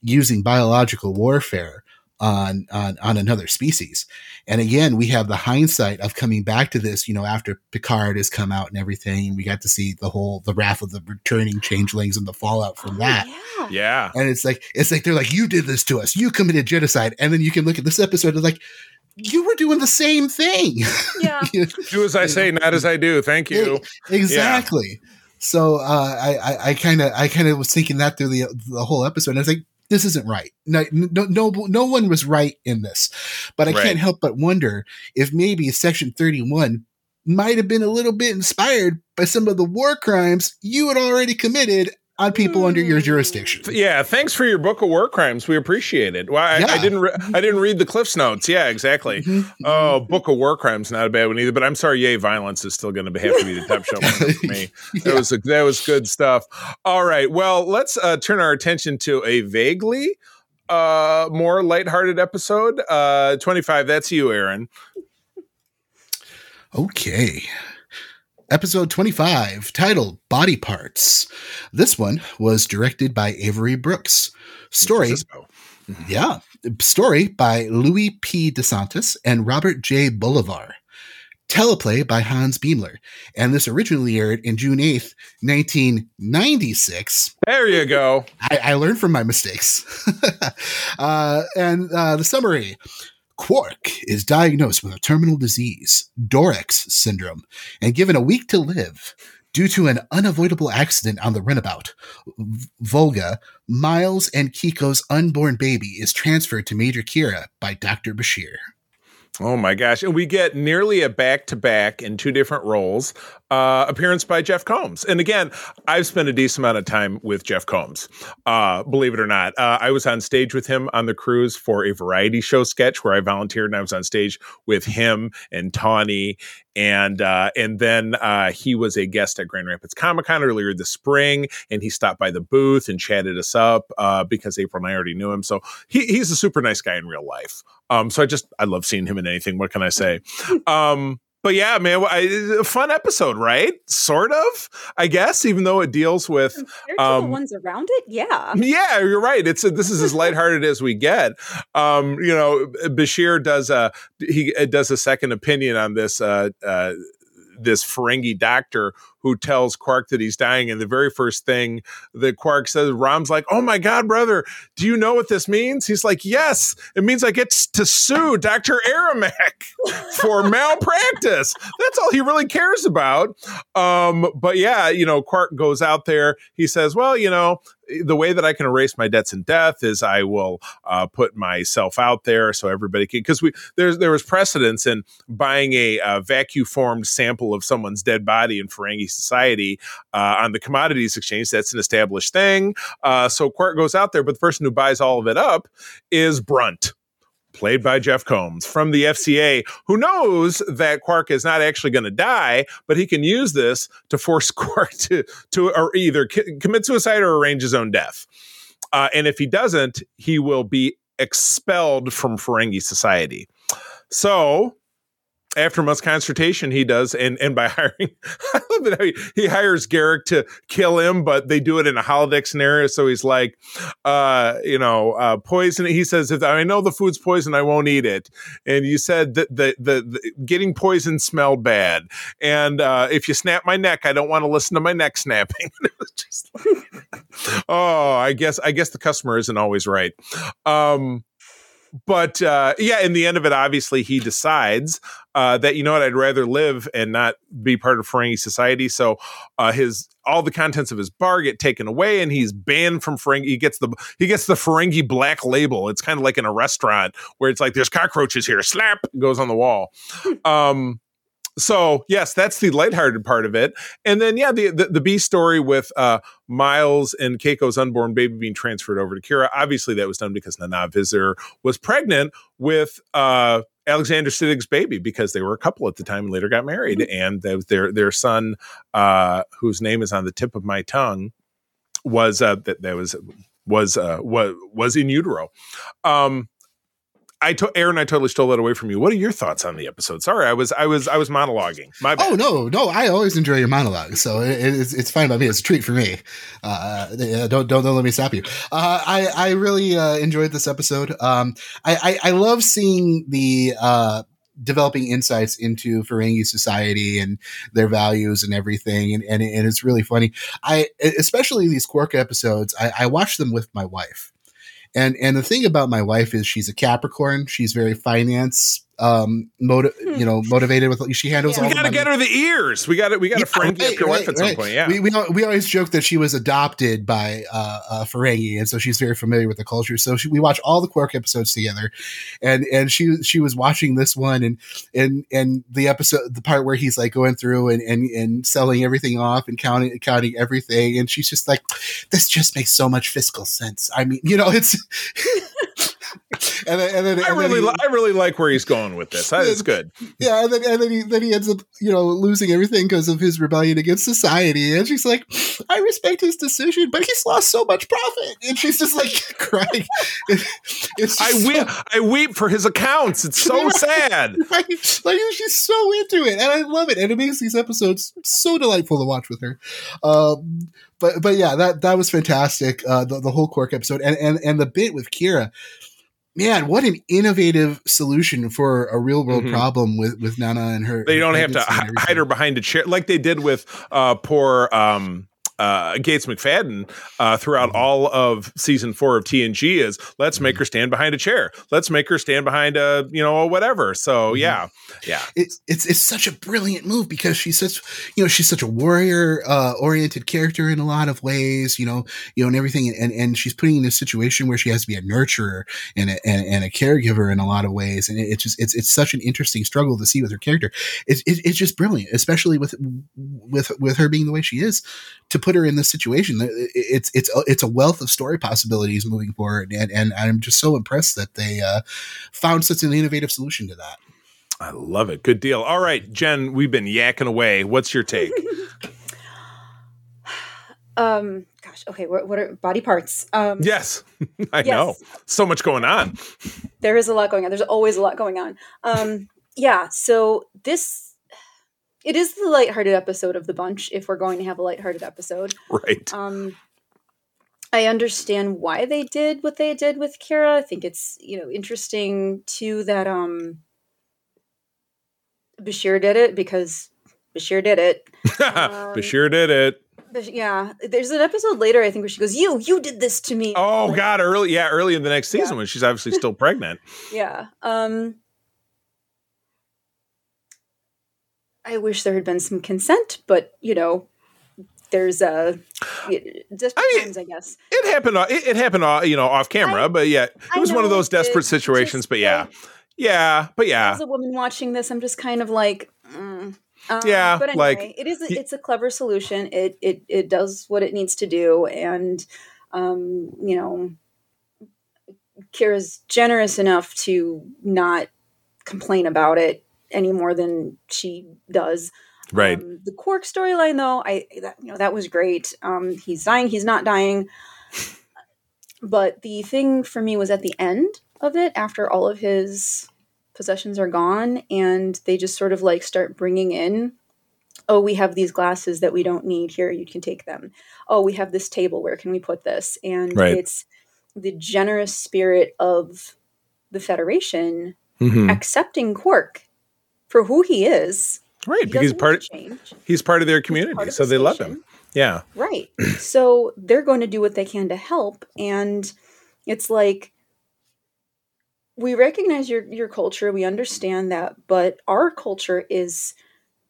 using biological warfare on on on another species. And again, we have the hindsight of coming back to this, you know, after Picard has come out and everything. We got to see the whole the wrath of the returning changelings and the fallout from Oh, that. yeah. yeah. And it's like it's like they're like, you did this to us. You committed genocide. And then you can look at this episode and like, you were doing the same thing. [LAUGHS] Yeah. Do as I say, not as I do. Thank you. exactly. So uh, I I- I kind of I kind of was thinking that through the the whole episode. And I was like, this isn't right. No, no, no, no one was right in this. But I Right. can't help but wonder if maybe Section Thirty One might have been a little bit inspired by some of the war crimes you had already committed on people under your jurisdiction. Yeah, thanks for your book of war crimes. We appreciate it. Well, I, I didn't. Re- I didn't read the Cliff's notes. Yeah, exactly. Mhm. Oh, book of war crimes, not a bad one either. But I'm sorry, yay, violence is still going to have to be the top show for me. [LAUGHS] That was that was good stuff. All right, well, let's uh, turn our attention to a vaguely uh, more lighthearted episode. Uh, 25. That's you, Aaron. Okay. Episode 25, titled Body Parts. This one was directed by Avery Brooks. Story, yeah, story by Louis P. DeSantis and Robert J. Bolivar. Teleplay by Hans Beimler. And this originally aired in June 8th, 1996. There you go. I, I learned from my mistakes. [LAUGHS] uh, and uh, the summary Quark is diagnosed with a terminal disease, Dorex syndrome, and given a week to live. Due to an unavoidable accident on the runabout, Volga, Miles and Keiko's unborn baby is transferred to Major Kira by Dr. Bashir. Oh my gosh. And we get nearly a back to back in two different roles uh, appearance by Jeff Combs. And again, I've spent a decent amount of time with Jeff Combs, uh, believe it or not. Uh, I was on stage with him on the cruise for a variety show sketch where I volunteered and I was on stage with him and Tawny. And uh, and then uh, he was a guest at Grand Rapids Comic Con earlier this spring, and he stopped by the booth and chatted us up uh, because April and I already knew him. So he, he's a super nice guy in real life. Um, so I just I love seeing him in anything. What can I say? [LAUGHS] Um, but yeah, man, I, a fun episode, right? Sort of, I guess, even though it deals with. Compared Um, the ones around it, yeah. Yeah, you're right. It's a, this is as [LAUGHS] lighthearted as we get. Um, you know, Bashir does a he does a second opinion on this uh, uh, this Ferengi doctor who tells Quark that he's dying, and the very first thing that Quark says, Rom's like, "Oh my God, brother, do you know what this means?" He's like, "Yes, it means I get to sue Doctor Aramek [LAUGHS] for malpractice. That's all he really cares about." Um, but yeah, you know, Quark goes out there. He says, "Well, you know." the way that I can erase my debts in death is I will uh, put myself out there so everybody can because we there's there was precedence in buying a, a vacuum formed sample of someone's dead body in Ferengi society uh, on the commodities exchange. That's an established thing. Uh, so Quark goes out there, but the person who buys all of it up is Brunt played by Jeff Combs from the FCA, who knows that Quark is not actually going to die, but he can use this to force [LAUGHS] Quark to to or either commit suicide or arrange his own death. Uh, and if he doesn't, he will be expelled from Ferengi society. So after much consultation, he does, and and by [LAUGHS] hiring, I love it he, he hires Garak to kill him, but they do it in a holodeck scenario. So he's like, uh, you know, uh, poison. He says, "If I know the food's poison, I won't eat it." And you said that the the, the getting poison smelled bad, and uh, if you snap my neck, I don't want to listen to my neck snapping. [LAUGHS] like, [LAUGHS] oh, I guess I guess the customer isn't always right. Um, but uh, yeah, in the end of it, obviously he decides uh, that you know what, I'd rather live and not be part of Ferengi society. So uh, his all the contents of his bar get taken away, and he's banned from Ferengi. He gets the he gets the Ferengi black label. It's kind of like in a restaurant where it's like there's cockroaches here. Slap goes on the wall. um, so yes, that's the lighthearted part of it, and then yeah, the the, the B story with uh, Miles and Keiko's unborn baby being transferred over to Kira. Obviously, that was done because Nana Visitor was pregnant with uh, Alexander Siddig's baby because they were a couple at the time and later got married, and they, their their son, uh, whose name is on the tip of my tongue, was uh, that that was was uh, was was in utero. Um, I to- Aaron, I totally stole that away from you. What are your thoughts on the episode? Sorry, I was I was I was monologuing. My bad. Oh no, no! I always enjoy your monologue, so it, it's it's fine by me. It's a treat for me. Uh, don't don't don't let me stop you. Uh, I I really uh, enjoyed this episode. Um, I, I I love seeing the uh developing insights into Ferengi society and their values and everything, and and, and it's really funny. I especially these Quark episodes. I, I watch them with my wife. And and the thing about my wife is she's a Capricorn. She's very finance um motiv- you know motivated with she handles Yeah. all we got to money. get her the ears. We got to we got to Yeah, friend right, up your wife right, at some point. Yeah. we, we we always joke that she was adopted by uh, uh, Ferengi, and so she's very familiar with the culture. So she, we watch all the Quark episodes together, and and she she was watching this one, and and and the episode, the part where he's like going through and and, and selling everything off and counting counting everything, and she's just like, this just makes so much fiscal sense. I mean, you know, it's. [LAUGHS] and then, and then, I and then really, he- I really like where he's going with this. That is [LAUGHS] good. yeah, and then and then he then he ends up you know losing everything because of his rebellion against society, and she's like, I respect his decision, but he's lost so much profit, and she's just like [LAUGHS] crying. [LAUGHS] It- I just so- weep, I weep for his accounts. It's so sad. Like, like she's so into it, and I love it, and it makes these episodes so delightful to watch with her. Um, but but yeah, that that was fantastic. Uh, the the whole Quark episode, and and and the bit with Kira. Man, what an innovative solution for a real world Mhm. problem with with Nana and her. They don't have to pregnancy and hi- everything. hide her behind a chair like they did with uh, poor um, uh, Gates McFadden uh, throughout all of season four of TNG. Is let's make her stand behind a chair. Let's make her stand behind a you know whatever. So yeah, yeah. it's it's it's such a brilliant move because she's such you know she's such a warrior uh, oriented character in a lot of ways you know you know and everything and and she's putting in a situation where she has to be a nurturer and a, and, and a caregiver in a lot of ways and it, it's just it's it's such an interesting struggle to see with her character it's it, it's just brilliant especially with with with her being the way she is to put her in this situation it's it's a- it's a wealth of story possibilities moving forward and and I'm just so impressed that they uh, found such an innovative solution to that. I love it. Good deal. All right, Jen, we've been yakking away. What's your take? [LAUGHS] Um, gosh, okay, what, what are body parts? Um, yes, [LAUGHS] I Yes. know. So much going on. there is a lot going on. There's always a lot going on. Um, yeah, so this it is the lighthearted episode of the bunch if we're going to have a lighthearted episode. Right. Um, I understand why they did what they did with Kira. I think it's you know interesting too that um Bashir did it because Bashir did it. Um, [LAUGHS] Bashir did it. Bash- yeah, there's an episode later I think where she goes, "You, you did this to me." Oh Like, God, early yeah, early in the next season Yeah. when she's obviously still pregnant. [LAUGHS] Yeah. Um I wish there had been some consent, but you know, there's a desperate I mean, I guess. It happened. uh, It, it happened. uh, You know, off camera, I- but yeah, it was one of those desperate situations. just But yeah, like- yeah, but yeah, As a woman watching this, I'm just kind of like, mm. Um, Yeah, But anyway, like, it is. It's a clever solution. It it it does what it needs to do, and um, you know, Kira's generous enough to not complain about it any more than she does. right. Um, the Quark storyline, though, I that, you know that was great. Um, he's dying. He's not dying. But the thing for me was at the end of it, after all of his possessions are gone, and they just sort of like start bringing in. Oh, we have these glasses that we don't need here. You can take them. Oh, we have this table. Where can we put this? And Right. it's the generous spirit of the Federation Mhm. accepting Quark for who he is. Right, He because he's part. change. He's part of their community, of so the they love him. Yeah, Right. [CLEARS THROAT] so they're going to do what they can to help. And it's like, we recognize your, your culture, we understand that, but our culture is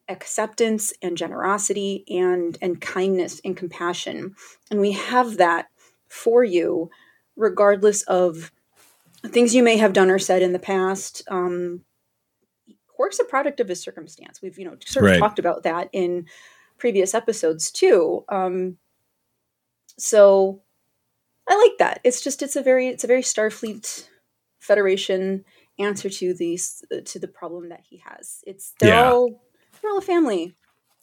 acceptance and generosity and and kindness and compassion and we have that for you regardless of things you may have done or said in the past um Quark's a product of his circumstance we've you know sort of Right. talked about that in previous episodes too um so i like that it's just it's a very it's a very starfleet federation answer to these to the problem that he has it's they're Yeah. all they're all a family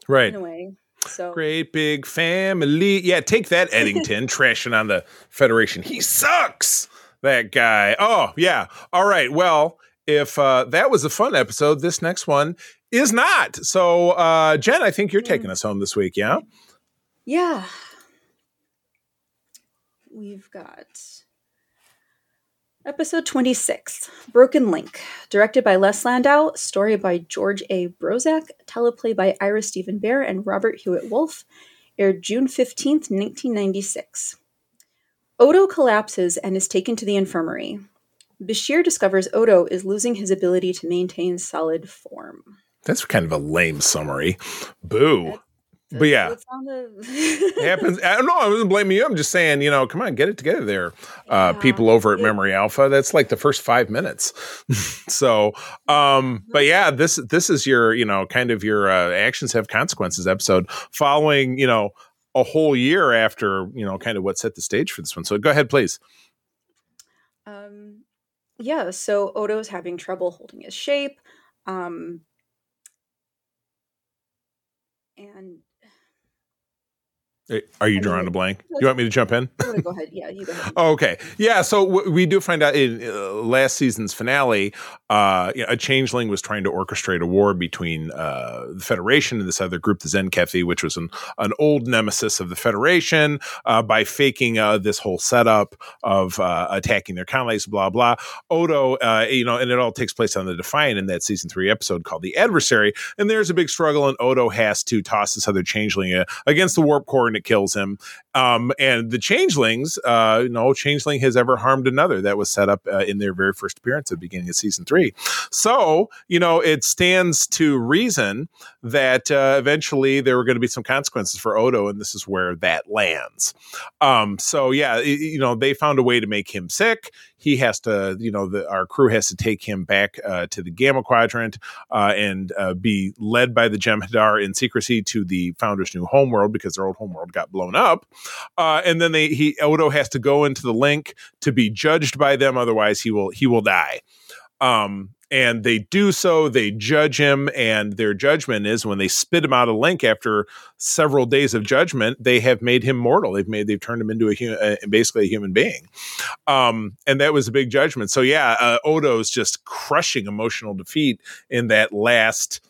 right. in a way so Great big family. Yeah, take that, [LAUGHS] Eddington, trashing on the Federation. He sucks. That guy. Oh, yeah. All right. Well, if uh, that was a fun episode, this next one is not. So, uh, Jen, I think you're taking us home this week. Yeah. Yeah. We've got episode 26 Broken Link, directed by Les Landau, story by George A. Brozak, teleplay by Ira Steven Behr and Robert Hewitt Wolfe, aired June 15th, 1996. Odo collapses and is taken to the infirmary. Bashir discovers Odo is losing his ability to maintain solid form. That's kind of a lame summary. Boo. But yeah. It happens. I don't know. I wasn't blaming you. I'm just saying, you know, come on, get it together there. Uh, Yeah. people over at Memory Alpha. That's like the first five minutes. [LAUGHS] so, um, but yeah, this this is your, you know, kind of your uh, actions have consequences episode following, you know, a whole year after, you know, kind of what set the stage for this one. So go ahead, please. Um, yeah, so Odo's having trouble holding his shape. Um, and Uh, Are you drawing a blank? You want me to jump in? Go [LAUGHS] ahead. Yeah, you go ahead. Okay. Yeah. So w- we do find out in uh, last season's finale, uh, a changeling was trying to orchestrate a war between uh, the Federation and this other group, the Tzenkethi, which was an, an old nemesis of the Federation, uh, by faking uh, this whole setup of uh, attacking their colonies, blah, blah. Odo, uh, you know, and it all takes place on the Defiant in that season three episode called The Adversary. And there's a big struggle, and Odo has to toss this other changeling against the warp core, and it kills him. Um, and the changelings, uh, no changeling has ever harmed another. That was set up uh, in their very first appearance at the beginning of season three. So, you know, it stands to reason that uh, eventually there were going to be some consequences for Odo, and this is where that lands. Um, so, yeah, y- you know, they found a way to make him sick. He has to, you know, the, our crew has to take him back uh, to the Gamma Quadrant uh, and uh, be led by the Jem'Hadar in secrecy to the Founder's new homeworld because their old homeworld got blown up. Uh, and then they he Odo has to go into the link to be judged by them, otherwise he will he will die. Um, and they do so. They judge him, and their judgment is when they spit him out of link after several days of judgment, they have made him mortal. They've made they've turned him into a human, uh, basically a human being. Um, and that was a big judgment. So yeah, uh, Odo's just crushing emotional defeat in that last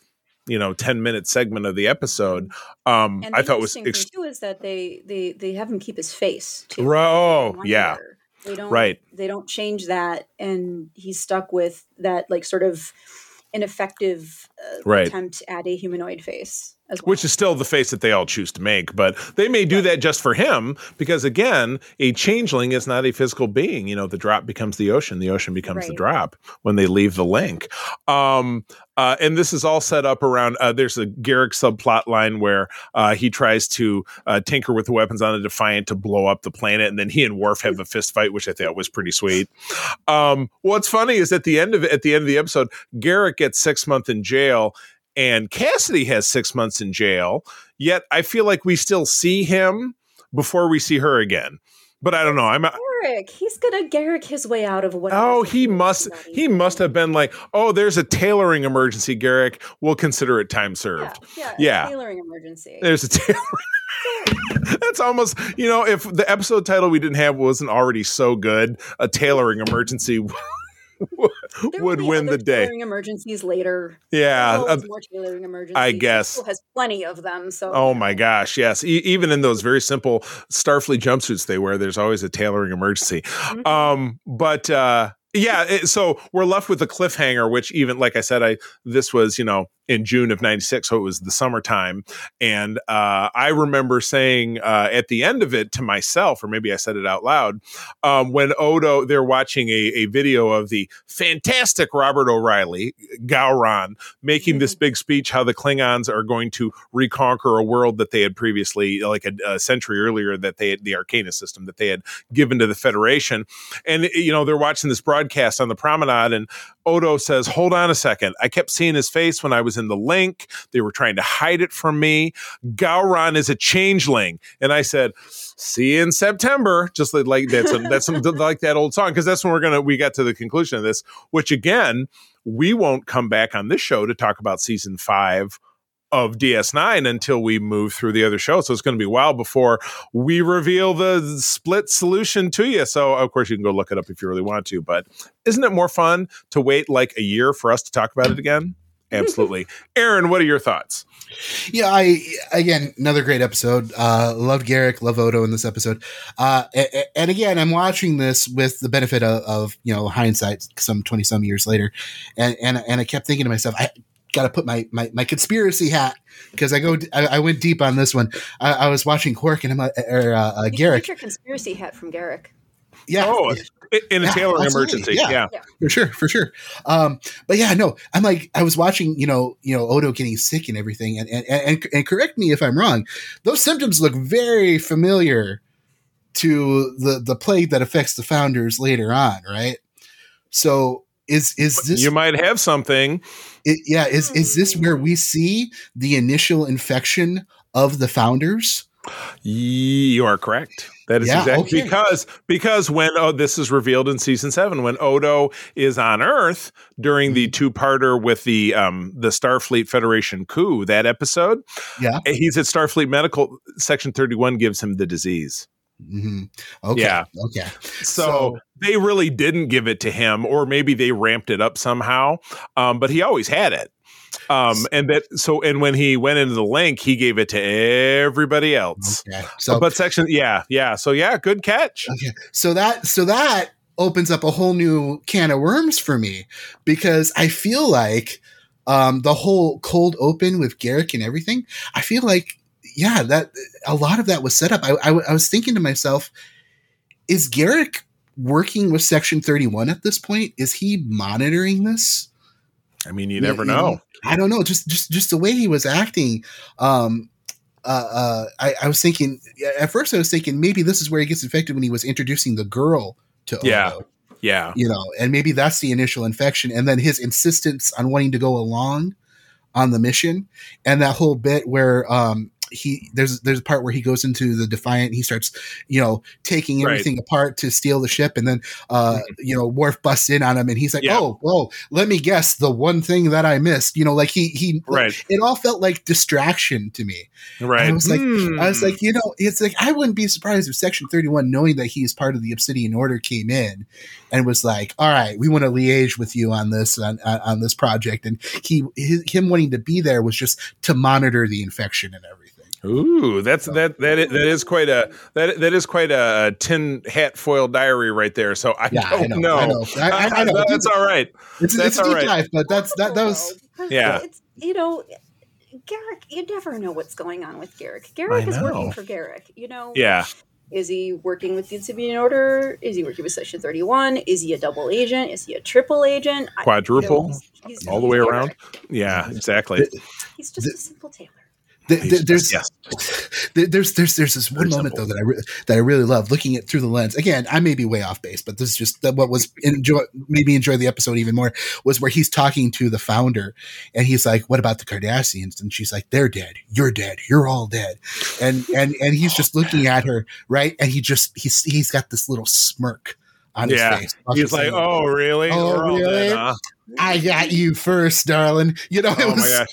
you know 10 minute segment of the episode um And i thought was interesting ex- thing too is that they they they have him keep his face too. Oh, yeah. They don't Right. They don't change that, and he's stuck with that like sort of ineffective uh, Right. attempt at a humanoid face well. which is still the face that they all choose to make but they may do that just for him because again a changeling is not a physical being you know the drop becomes the ocean the ocean becomes the drop when they leave the link um uh, and this is all set up around uh, there's a Garak subplot line where uh, he tries to uh, tinker with the weapons on the Defiant to blow up the planet, and then he and Worf have a [LAUGHS] fist fight, which I thought was pretty sweet. Um, what's funny is at the end of at the end of the episode, Garak gets six months in jail, and Kasidy has six months in jail. Yet I feel like we still see him before we see her again. But I don't know. I'm Garak, he's gonna Garak his way out of what. Oh, he must he must have been like, oh, there's a tailoring emergency, Garak. We'll consider it time Yeah, served. yeah, Yeah. Tailoring emergency. There's a tailoring. [LAUGHS] That's almost, you know, if the episode title we didn't have wasn't already so good, a tailoring emergency [LAUGHS] [LAUGHS] would win the day. Tailoring emergencies later. Yeah. Uh, more tailoring emergencies. I guess. has plenty of them. So. Oh my gosh, yes. E- even in those very simple Starfleet jumpsuits they wear, there's always a tailoring emergency. Mhm. Um, but uh, yeah, it, so we're left with a cliffhanger, which even like I said, I this was you know in June of '96, so it was the summertime, and uh, I remember saying uh, at the end of it to myself, or maybe I said it out loud, um, when Odo they're watching a, a video of the fantastic Robert O'Reilly Gowron making this big speech how the Klingons are going to reconquer a world that they had previously, like a, a century earlier, that they had the Archanis system that they had given to the Federation. And, you know, they're watching this broadcast on the promenade, and Odo says, Hold on a second. I kept seeing his face when I was in the link. They were trying to hide it from me. Gowron is a changeling. And I said, See you in September. Just like, like that's a, that's some, [LAUGHS] like that old song because that's when we're gonna we got to the conclusion of this. Which again, we won't come back on this show to talk about season five of DS9 until we move through the other shows. So it's going to be a while before we reveal the split solution to you. So of course you can go look it up if you really want to. But isn't it more fun to wait like a year for us to talk about it again? Absolutely. [LAUGHS] Aaron, what are your thoughts? Yeah, I again another great episode. Uh, loved Garak, love Odo in this episode. Uh, a- a- and again, I'm watching this with the benefit of, of you know hindsight, some twenty some years later, and and and I kept thinking to myself, I got to put my, my my conspiracy hat because I go I, I went deep on this one. I, I was watching Quark and I'm like, or uh, uh, You can Garak. Get your conspiracy hat from Garak. Yeah, Oh, in a Yeah, tailoring absolutely. emergency. Yeah. yeah. for sure, for sure. Um, but yeah, no, I'm like, I was watching, you know, you know, Odo getting sick and everything, and and and, and correct me if I'm wrong. Those symptoms look very familiar to the the plague that affects the founders later on, right? So is is this You might have something. it, yeah is is this where we see the initial infection of the founders? You are correct. That is Yeah, exactly okay. because because when oh this is revealed in season seven when Odo is on Earth during the two parter with the um the Starfleet Federation coup that episode Yeah. he's at Starfleet Medical Section thirty one gives him the disease hmm Okay, Yeah. okay. so, So- they really didn't give it to him or maybe they ramped it up somehow um but he always had it um and that so and when he went into the link he gave it to everybody else Okay, so but section yeah yeah so yeah good catch Okay. So that so that opens up a whole new can of worms for me because I feel like um, the whole cold open with Garak and everything. I feel like yeah, that a lot of that was set up. I, I, I was thinking to myself, is Garak working with Section Thirty One at this point? Is he monitoring this? I mean, you never you know. I don't know. Just just just the way he was acting. Um, uh, uh, I, I was thinking at first. I was thinking maybe this is where he gets infected when he was introducing the girl to Yeah. Odo, Yeah. you know, and maybe that's the initial infection, and then his insistence on wanting to go along on the mission, and that whole bit where um he there's there's a part where he goes into the defiant he starts you know taking Right. everything apart to steal the ship and then uh you know Worf busts in on him and he's like Yeah. oh well let me guess the one thing that I missed you know like he he Right. it all felt like distraction to me Right. I was like- Hmm. I was like, you know, it's like I wouldn't be surprised if Section Thirty One, knowing that he's part of the Obsidian Order, came in and was like, "All right, we want to liaise with you on this on, on on this project," and he his, him wanting to be there was just to monitor the infection and everything. Ooh, that's that that is, that is quite a that that is quite a tin hat foil diary right there. So I Yeah, don't I know, know. I know. I- I- I [LAUGHS] know. That's all right. It's, That's it's a all deep right. dive, but that's that that was Yeah. It's, you know, Garak, you never know what's going on with Garak. Garak is know. working for Garak. You know, Yeah. is he working with the Obsidian Order? Is he working with Section 31? Is he a double agent? Is he a triple agent? I- Quadruple? you know, he's- he's- All the way Garak. around. Yeah, exactly. He's just a simple tailor. Th- th- there's yes. [LAUGHS] there- there's there's there's this one moment though that I re- that I really love looking at through the lens. Again, I may be way off base, but this is just what was enjoy made me enjoy the episode even more was where he's talking to the founder and he's like, "What about the Cardassians?" And she's like, "They're dead. You're dead. You're all dead." And and and he's just looking at her right, and he just he's he's got this little smirk on his Yeah. face. He's like, "Oh, really? Oh, really? dead, huh?" I got you first, darling." You know, it Oh was my gosh.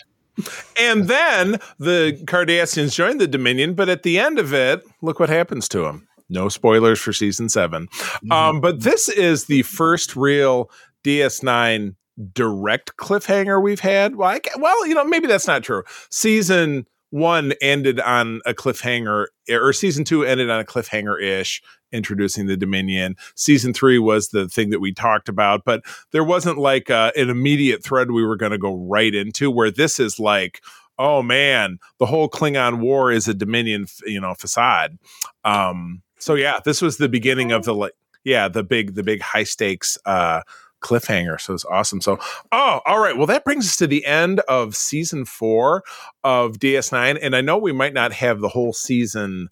And then the Cardassians join the Dominion, but at the end of it, look what happens to them. No spoilers for season 7 Mm-hmm. Um, but this is the first real DS9 direct cliffhanger we've had. Well, I, well, you know, maybe that's not true. Season one ended on a cliffhanger, or season two ended on a cliffhanger ish, introducing the Dominion. Season three was the thing that we talked about, but there wasn't like uh, an immediate thread we were going to go right into. Where this is like, oh man, the whole Klingon War is a Dominion, you know, facade. Um, so yeah, this was the beginning of the like, yeah, the big, the big high stakes uh, cliffhanger. So it's awesome. So, oh, all right. Well, that brings us to the end of season four of DS9, and I know we might not have the whole season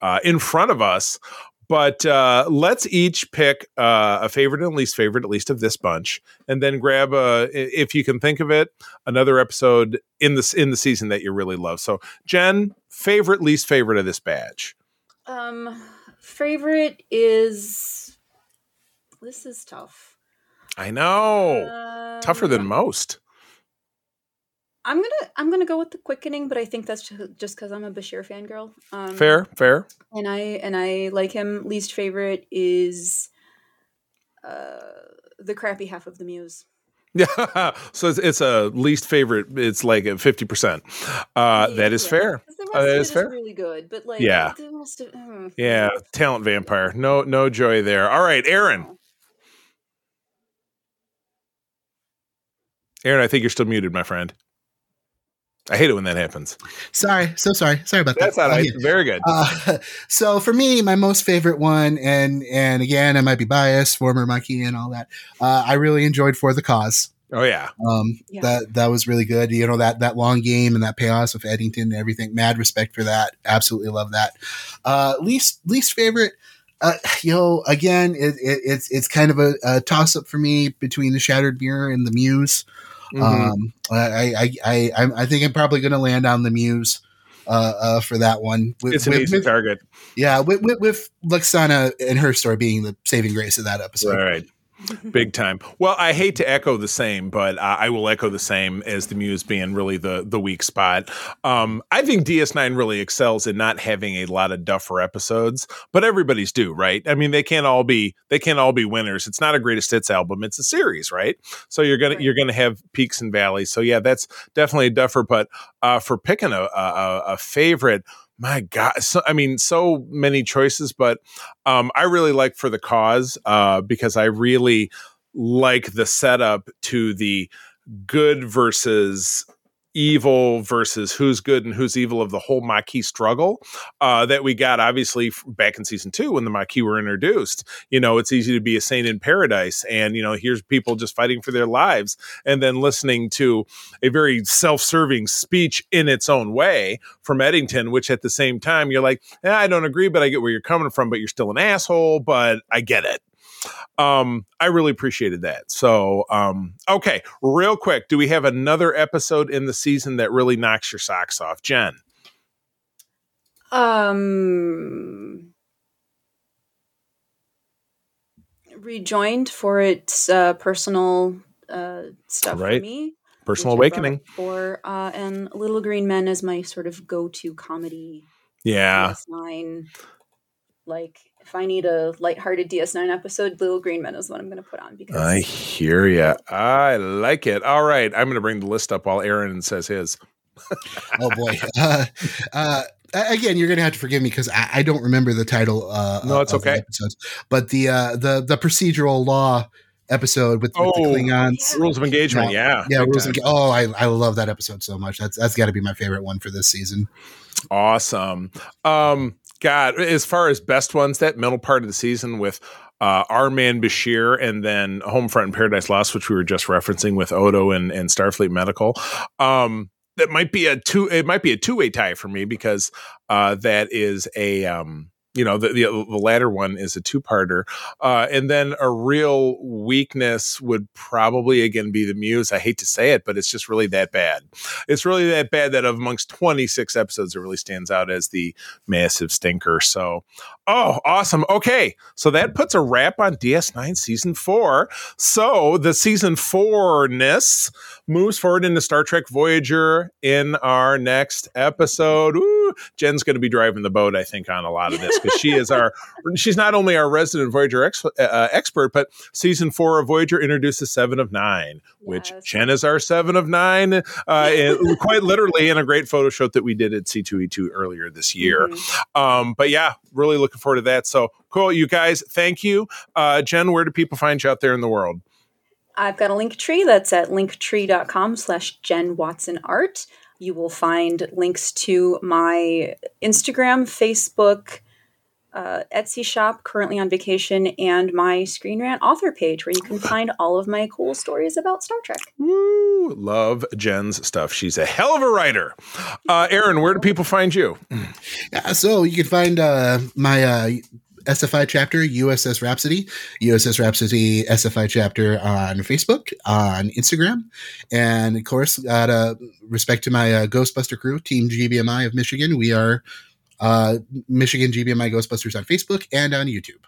uh, in front of us. But uh, let's each pick uh, a favorite and least favorite, at least of this bunch, and then grab a, if you can think of it, another episode in this in the season that you really love. So, Jen, favorite, least favorite of this badge. Um, favorite is this is tough. I know, Um, tougher than most. I'm gonna I'm gonna go with the quickening, but I think that's ju- just because I'm a Bashir fangirl. Um, Fair, fair. and I and I like him. Least favorite is uh, the crappy half of the Muse. Yeah, [LAUGHS] so it's, it's a least favorite. It's like a fifty percent. Uh, that is Yeah, fair. 'cause The rest Uh, that is fair. really good, but like Yeah. of, mm, Yeah, talent vampire. No, no joy there. All right, Aaron. Aaron, I think you're still muted, my friend. I hate it when that happens. sorry, so sorry, sorry about That's that. all Oh, right. Very good. Uh, [LAUGHS] so for me, my most favorite one, and and again, I might be biased, former monkey and all that. Uh, I really enjoyed for the cause. oh yeah. Um, Yeah. that that was really good. You know that that long game and that payoff with Eddington and everything. Mad respect for that. Absolutely love that. Uh, least least favorite. Uh, [SIGHS] you know, again, it, it, it's it's kind of a, a toss up for me between the Shattered Mirror and the Muse. Mhm. Um, I, I, I, I, I think I'm probably going to land on the Muse uh, uh, for that one. With, it's an with- easy with- target. yeah, with, with, with Lwaxana and her story being the saving grace of that episode. Right. Big time. Well, I hate to echo the same, but uh, I will echo the same as the Muse being really the the weak spot. Um, I think DS9 really excels in not having a lot of duffer episodes, but everybody's do, right? I mean, they can't all be they can't all be winners. It's not a greatest hits album; it's a series, right? So you're gonna Right. you're gonna have peaks and valleys. So yeah, that's definitely a duffer. But uh, for picking a, a, a favorite. My God, so, I mean, so many choices, but um, I really like for the cause uh, because I really like the setup to the good versus evil versus who's good and who's evil of the whole Maquis struggle uh, that we got obviously back in season two when the Maquis were introduced. You know, it's easy to be a saint in paradise, and you know, here's people just fighting for their lives, and then listening to a very self-serving speech in its own way from Eddington, which at the same time you're like, eh, I don't agree, but I get where you're coming from, but you're still an asshole, but I get it. Um, I really appreciated that. So, um, okay, real quick, do we have another episode in the season that really knocks your socks off, Jen? Um, rejoined for its uh, personal uh, stuff Right. for me. Personal which I brought Awakening. For uh, and Little Green Men is my sort of go-to comedy Yeah. DS9. Like if I need a lighthearted DS9 episode, Little Green Men is what I'm going to put on because I hear ya. I like it. All right, I'm going to bring the list up while Aaron says his. [LAUGHS] oh boy. [LAUGHS] Uh, uh, again, you're gonna have to forgive me because I, I, don't remember the title. Uh, no, it's okay. Episodes, but the uh, the the procedural law episode with, with oh, the Klingons. Rules of engagement, yeah. Yeah, rules of, oh, I, I love that episode so much. That's that's got to be my favorite one for this season. Awesome. Um, God, as far as best ones, that middle part of the season with uh, our man Bashir and then Homefront and Paradise Lost, which we were just referencing with Odo and, and Starfleet Medical. Um, that might be a two. It might be a two way tie for me because uh, that is a um, you know the, the, the latter one is a two-parter uh, and then a real weakness would probably again be the muse. I hate to say it but it's just really that bad. It's really that bad that of amongst 26 episodes it really stands out as the massive stinker. So oh awesome. Okay so that puts a wrap on ds9 season four. So the season four-ness moves forward into star trek voyager in our next episode jen's going to be driving the boat i think on a lot of this because she is our she's not only our resident Voyager ex, uh, expert, but season four of Voyager introduces Seven of Nine, which yes. Jen is our Seven of Nine, uh, quite literally in a great photo shoot that we did at C2E2 earlier this year. Mm-hmm. Um, but yeah, really looking forward to that. So cool, you guys. Thank you, uh, Jen. Where do people find you out there in the world? I've got a link tree that's at linktree.com slash Jen Watson Art. You will find links to my Instagram, Facebook, uh, Etsy shop, currently on vacation, and my Screen Rant author page where you can find all of my cool stories about Star Trek. Woo! Love Jen's stuff. She's a hell of a writer. Uh, Aaron, where do people find you? Yeah, so you can find uh, my uh, SFI chapter, USS Rhapsody, USS Rhapsody SFI chapter on Facebook, on Instagram, and of course, out of respect to my uh, Ghostbuster crew, Team GBMI of Michigan, we are uh, Michigan GBMI Ghostbusters on Facebook and on YouTube.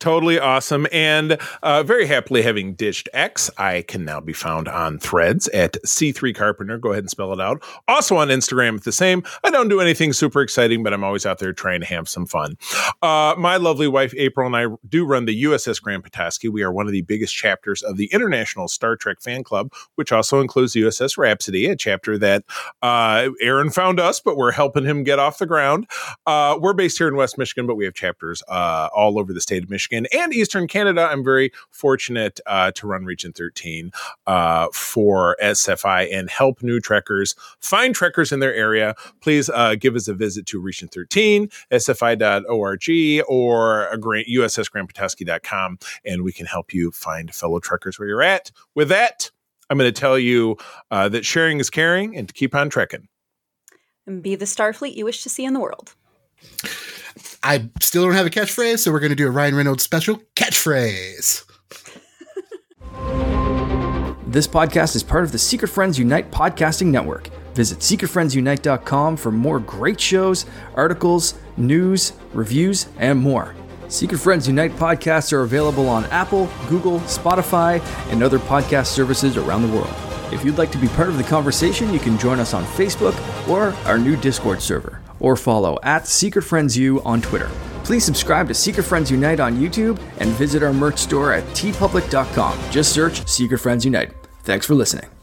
Totally awesome. And uh, very happily having ditched X, I can now be found on threads at C3 Carpenter. Go ahead and spell it out. Also on Instagram, at the same. I don't do anything super exciting, but I'm always out there trying to have some fun. Uh, my lovely wife, April, and I do run the USS Grand Petoskey. We are one of the biggest chapters of the International Star Trek Fan Club, which also includes USS Rhapsody, a chapter that uh, Aaron found us, but we're helping him get off the ground. Uh, we're based here in West Michigan, but we have chapters uh, all over the state of Michigan Michigan and Eastern Canada. I'm very fortunate uh, to run Region 13 uh, for SFI and help new trekkers find trekkers in their area. Please uh, give us a visit to Region 13, sfi.org, or a grant, ussgrandpetoskey.com, and we can help you find fellow trekkers where you're at. With that, I'm going to tell you uh, that sharing is caring and to keep on trekking. And be the Starfleet you wish to see in the world. I still don't have a catchphrase, so we're going to do a Ryan Reynolds special catchphrase. this podcast is part of the Secret Friends Unite podcasting network. Visit secretfriendsunite.com for more great shows, articles, news, reviews, and more. Secret Friends Unite podcasts are available on Apple, Google, Spotify, and other podcast services around the world. If you'd like to be part of the conversation, you can join us on Facebook or our new Discord server or follow at Secret Friends U on Twitter. Please subscribe to Secret Friends Unite on YouTube and visit our merch store at teepublic.com. Just search Secret Friends Unite. Thanks for listening.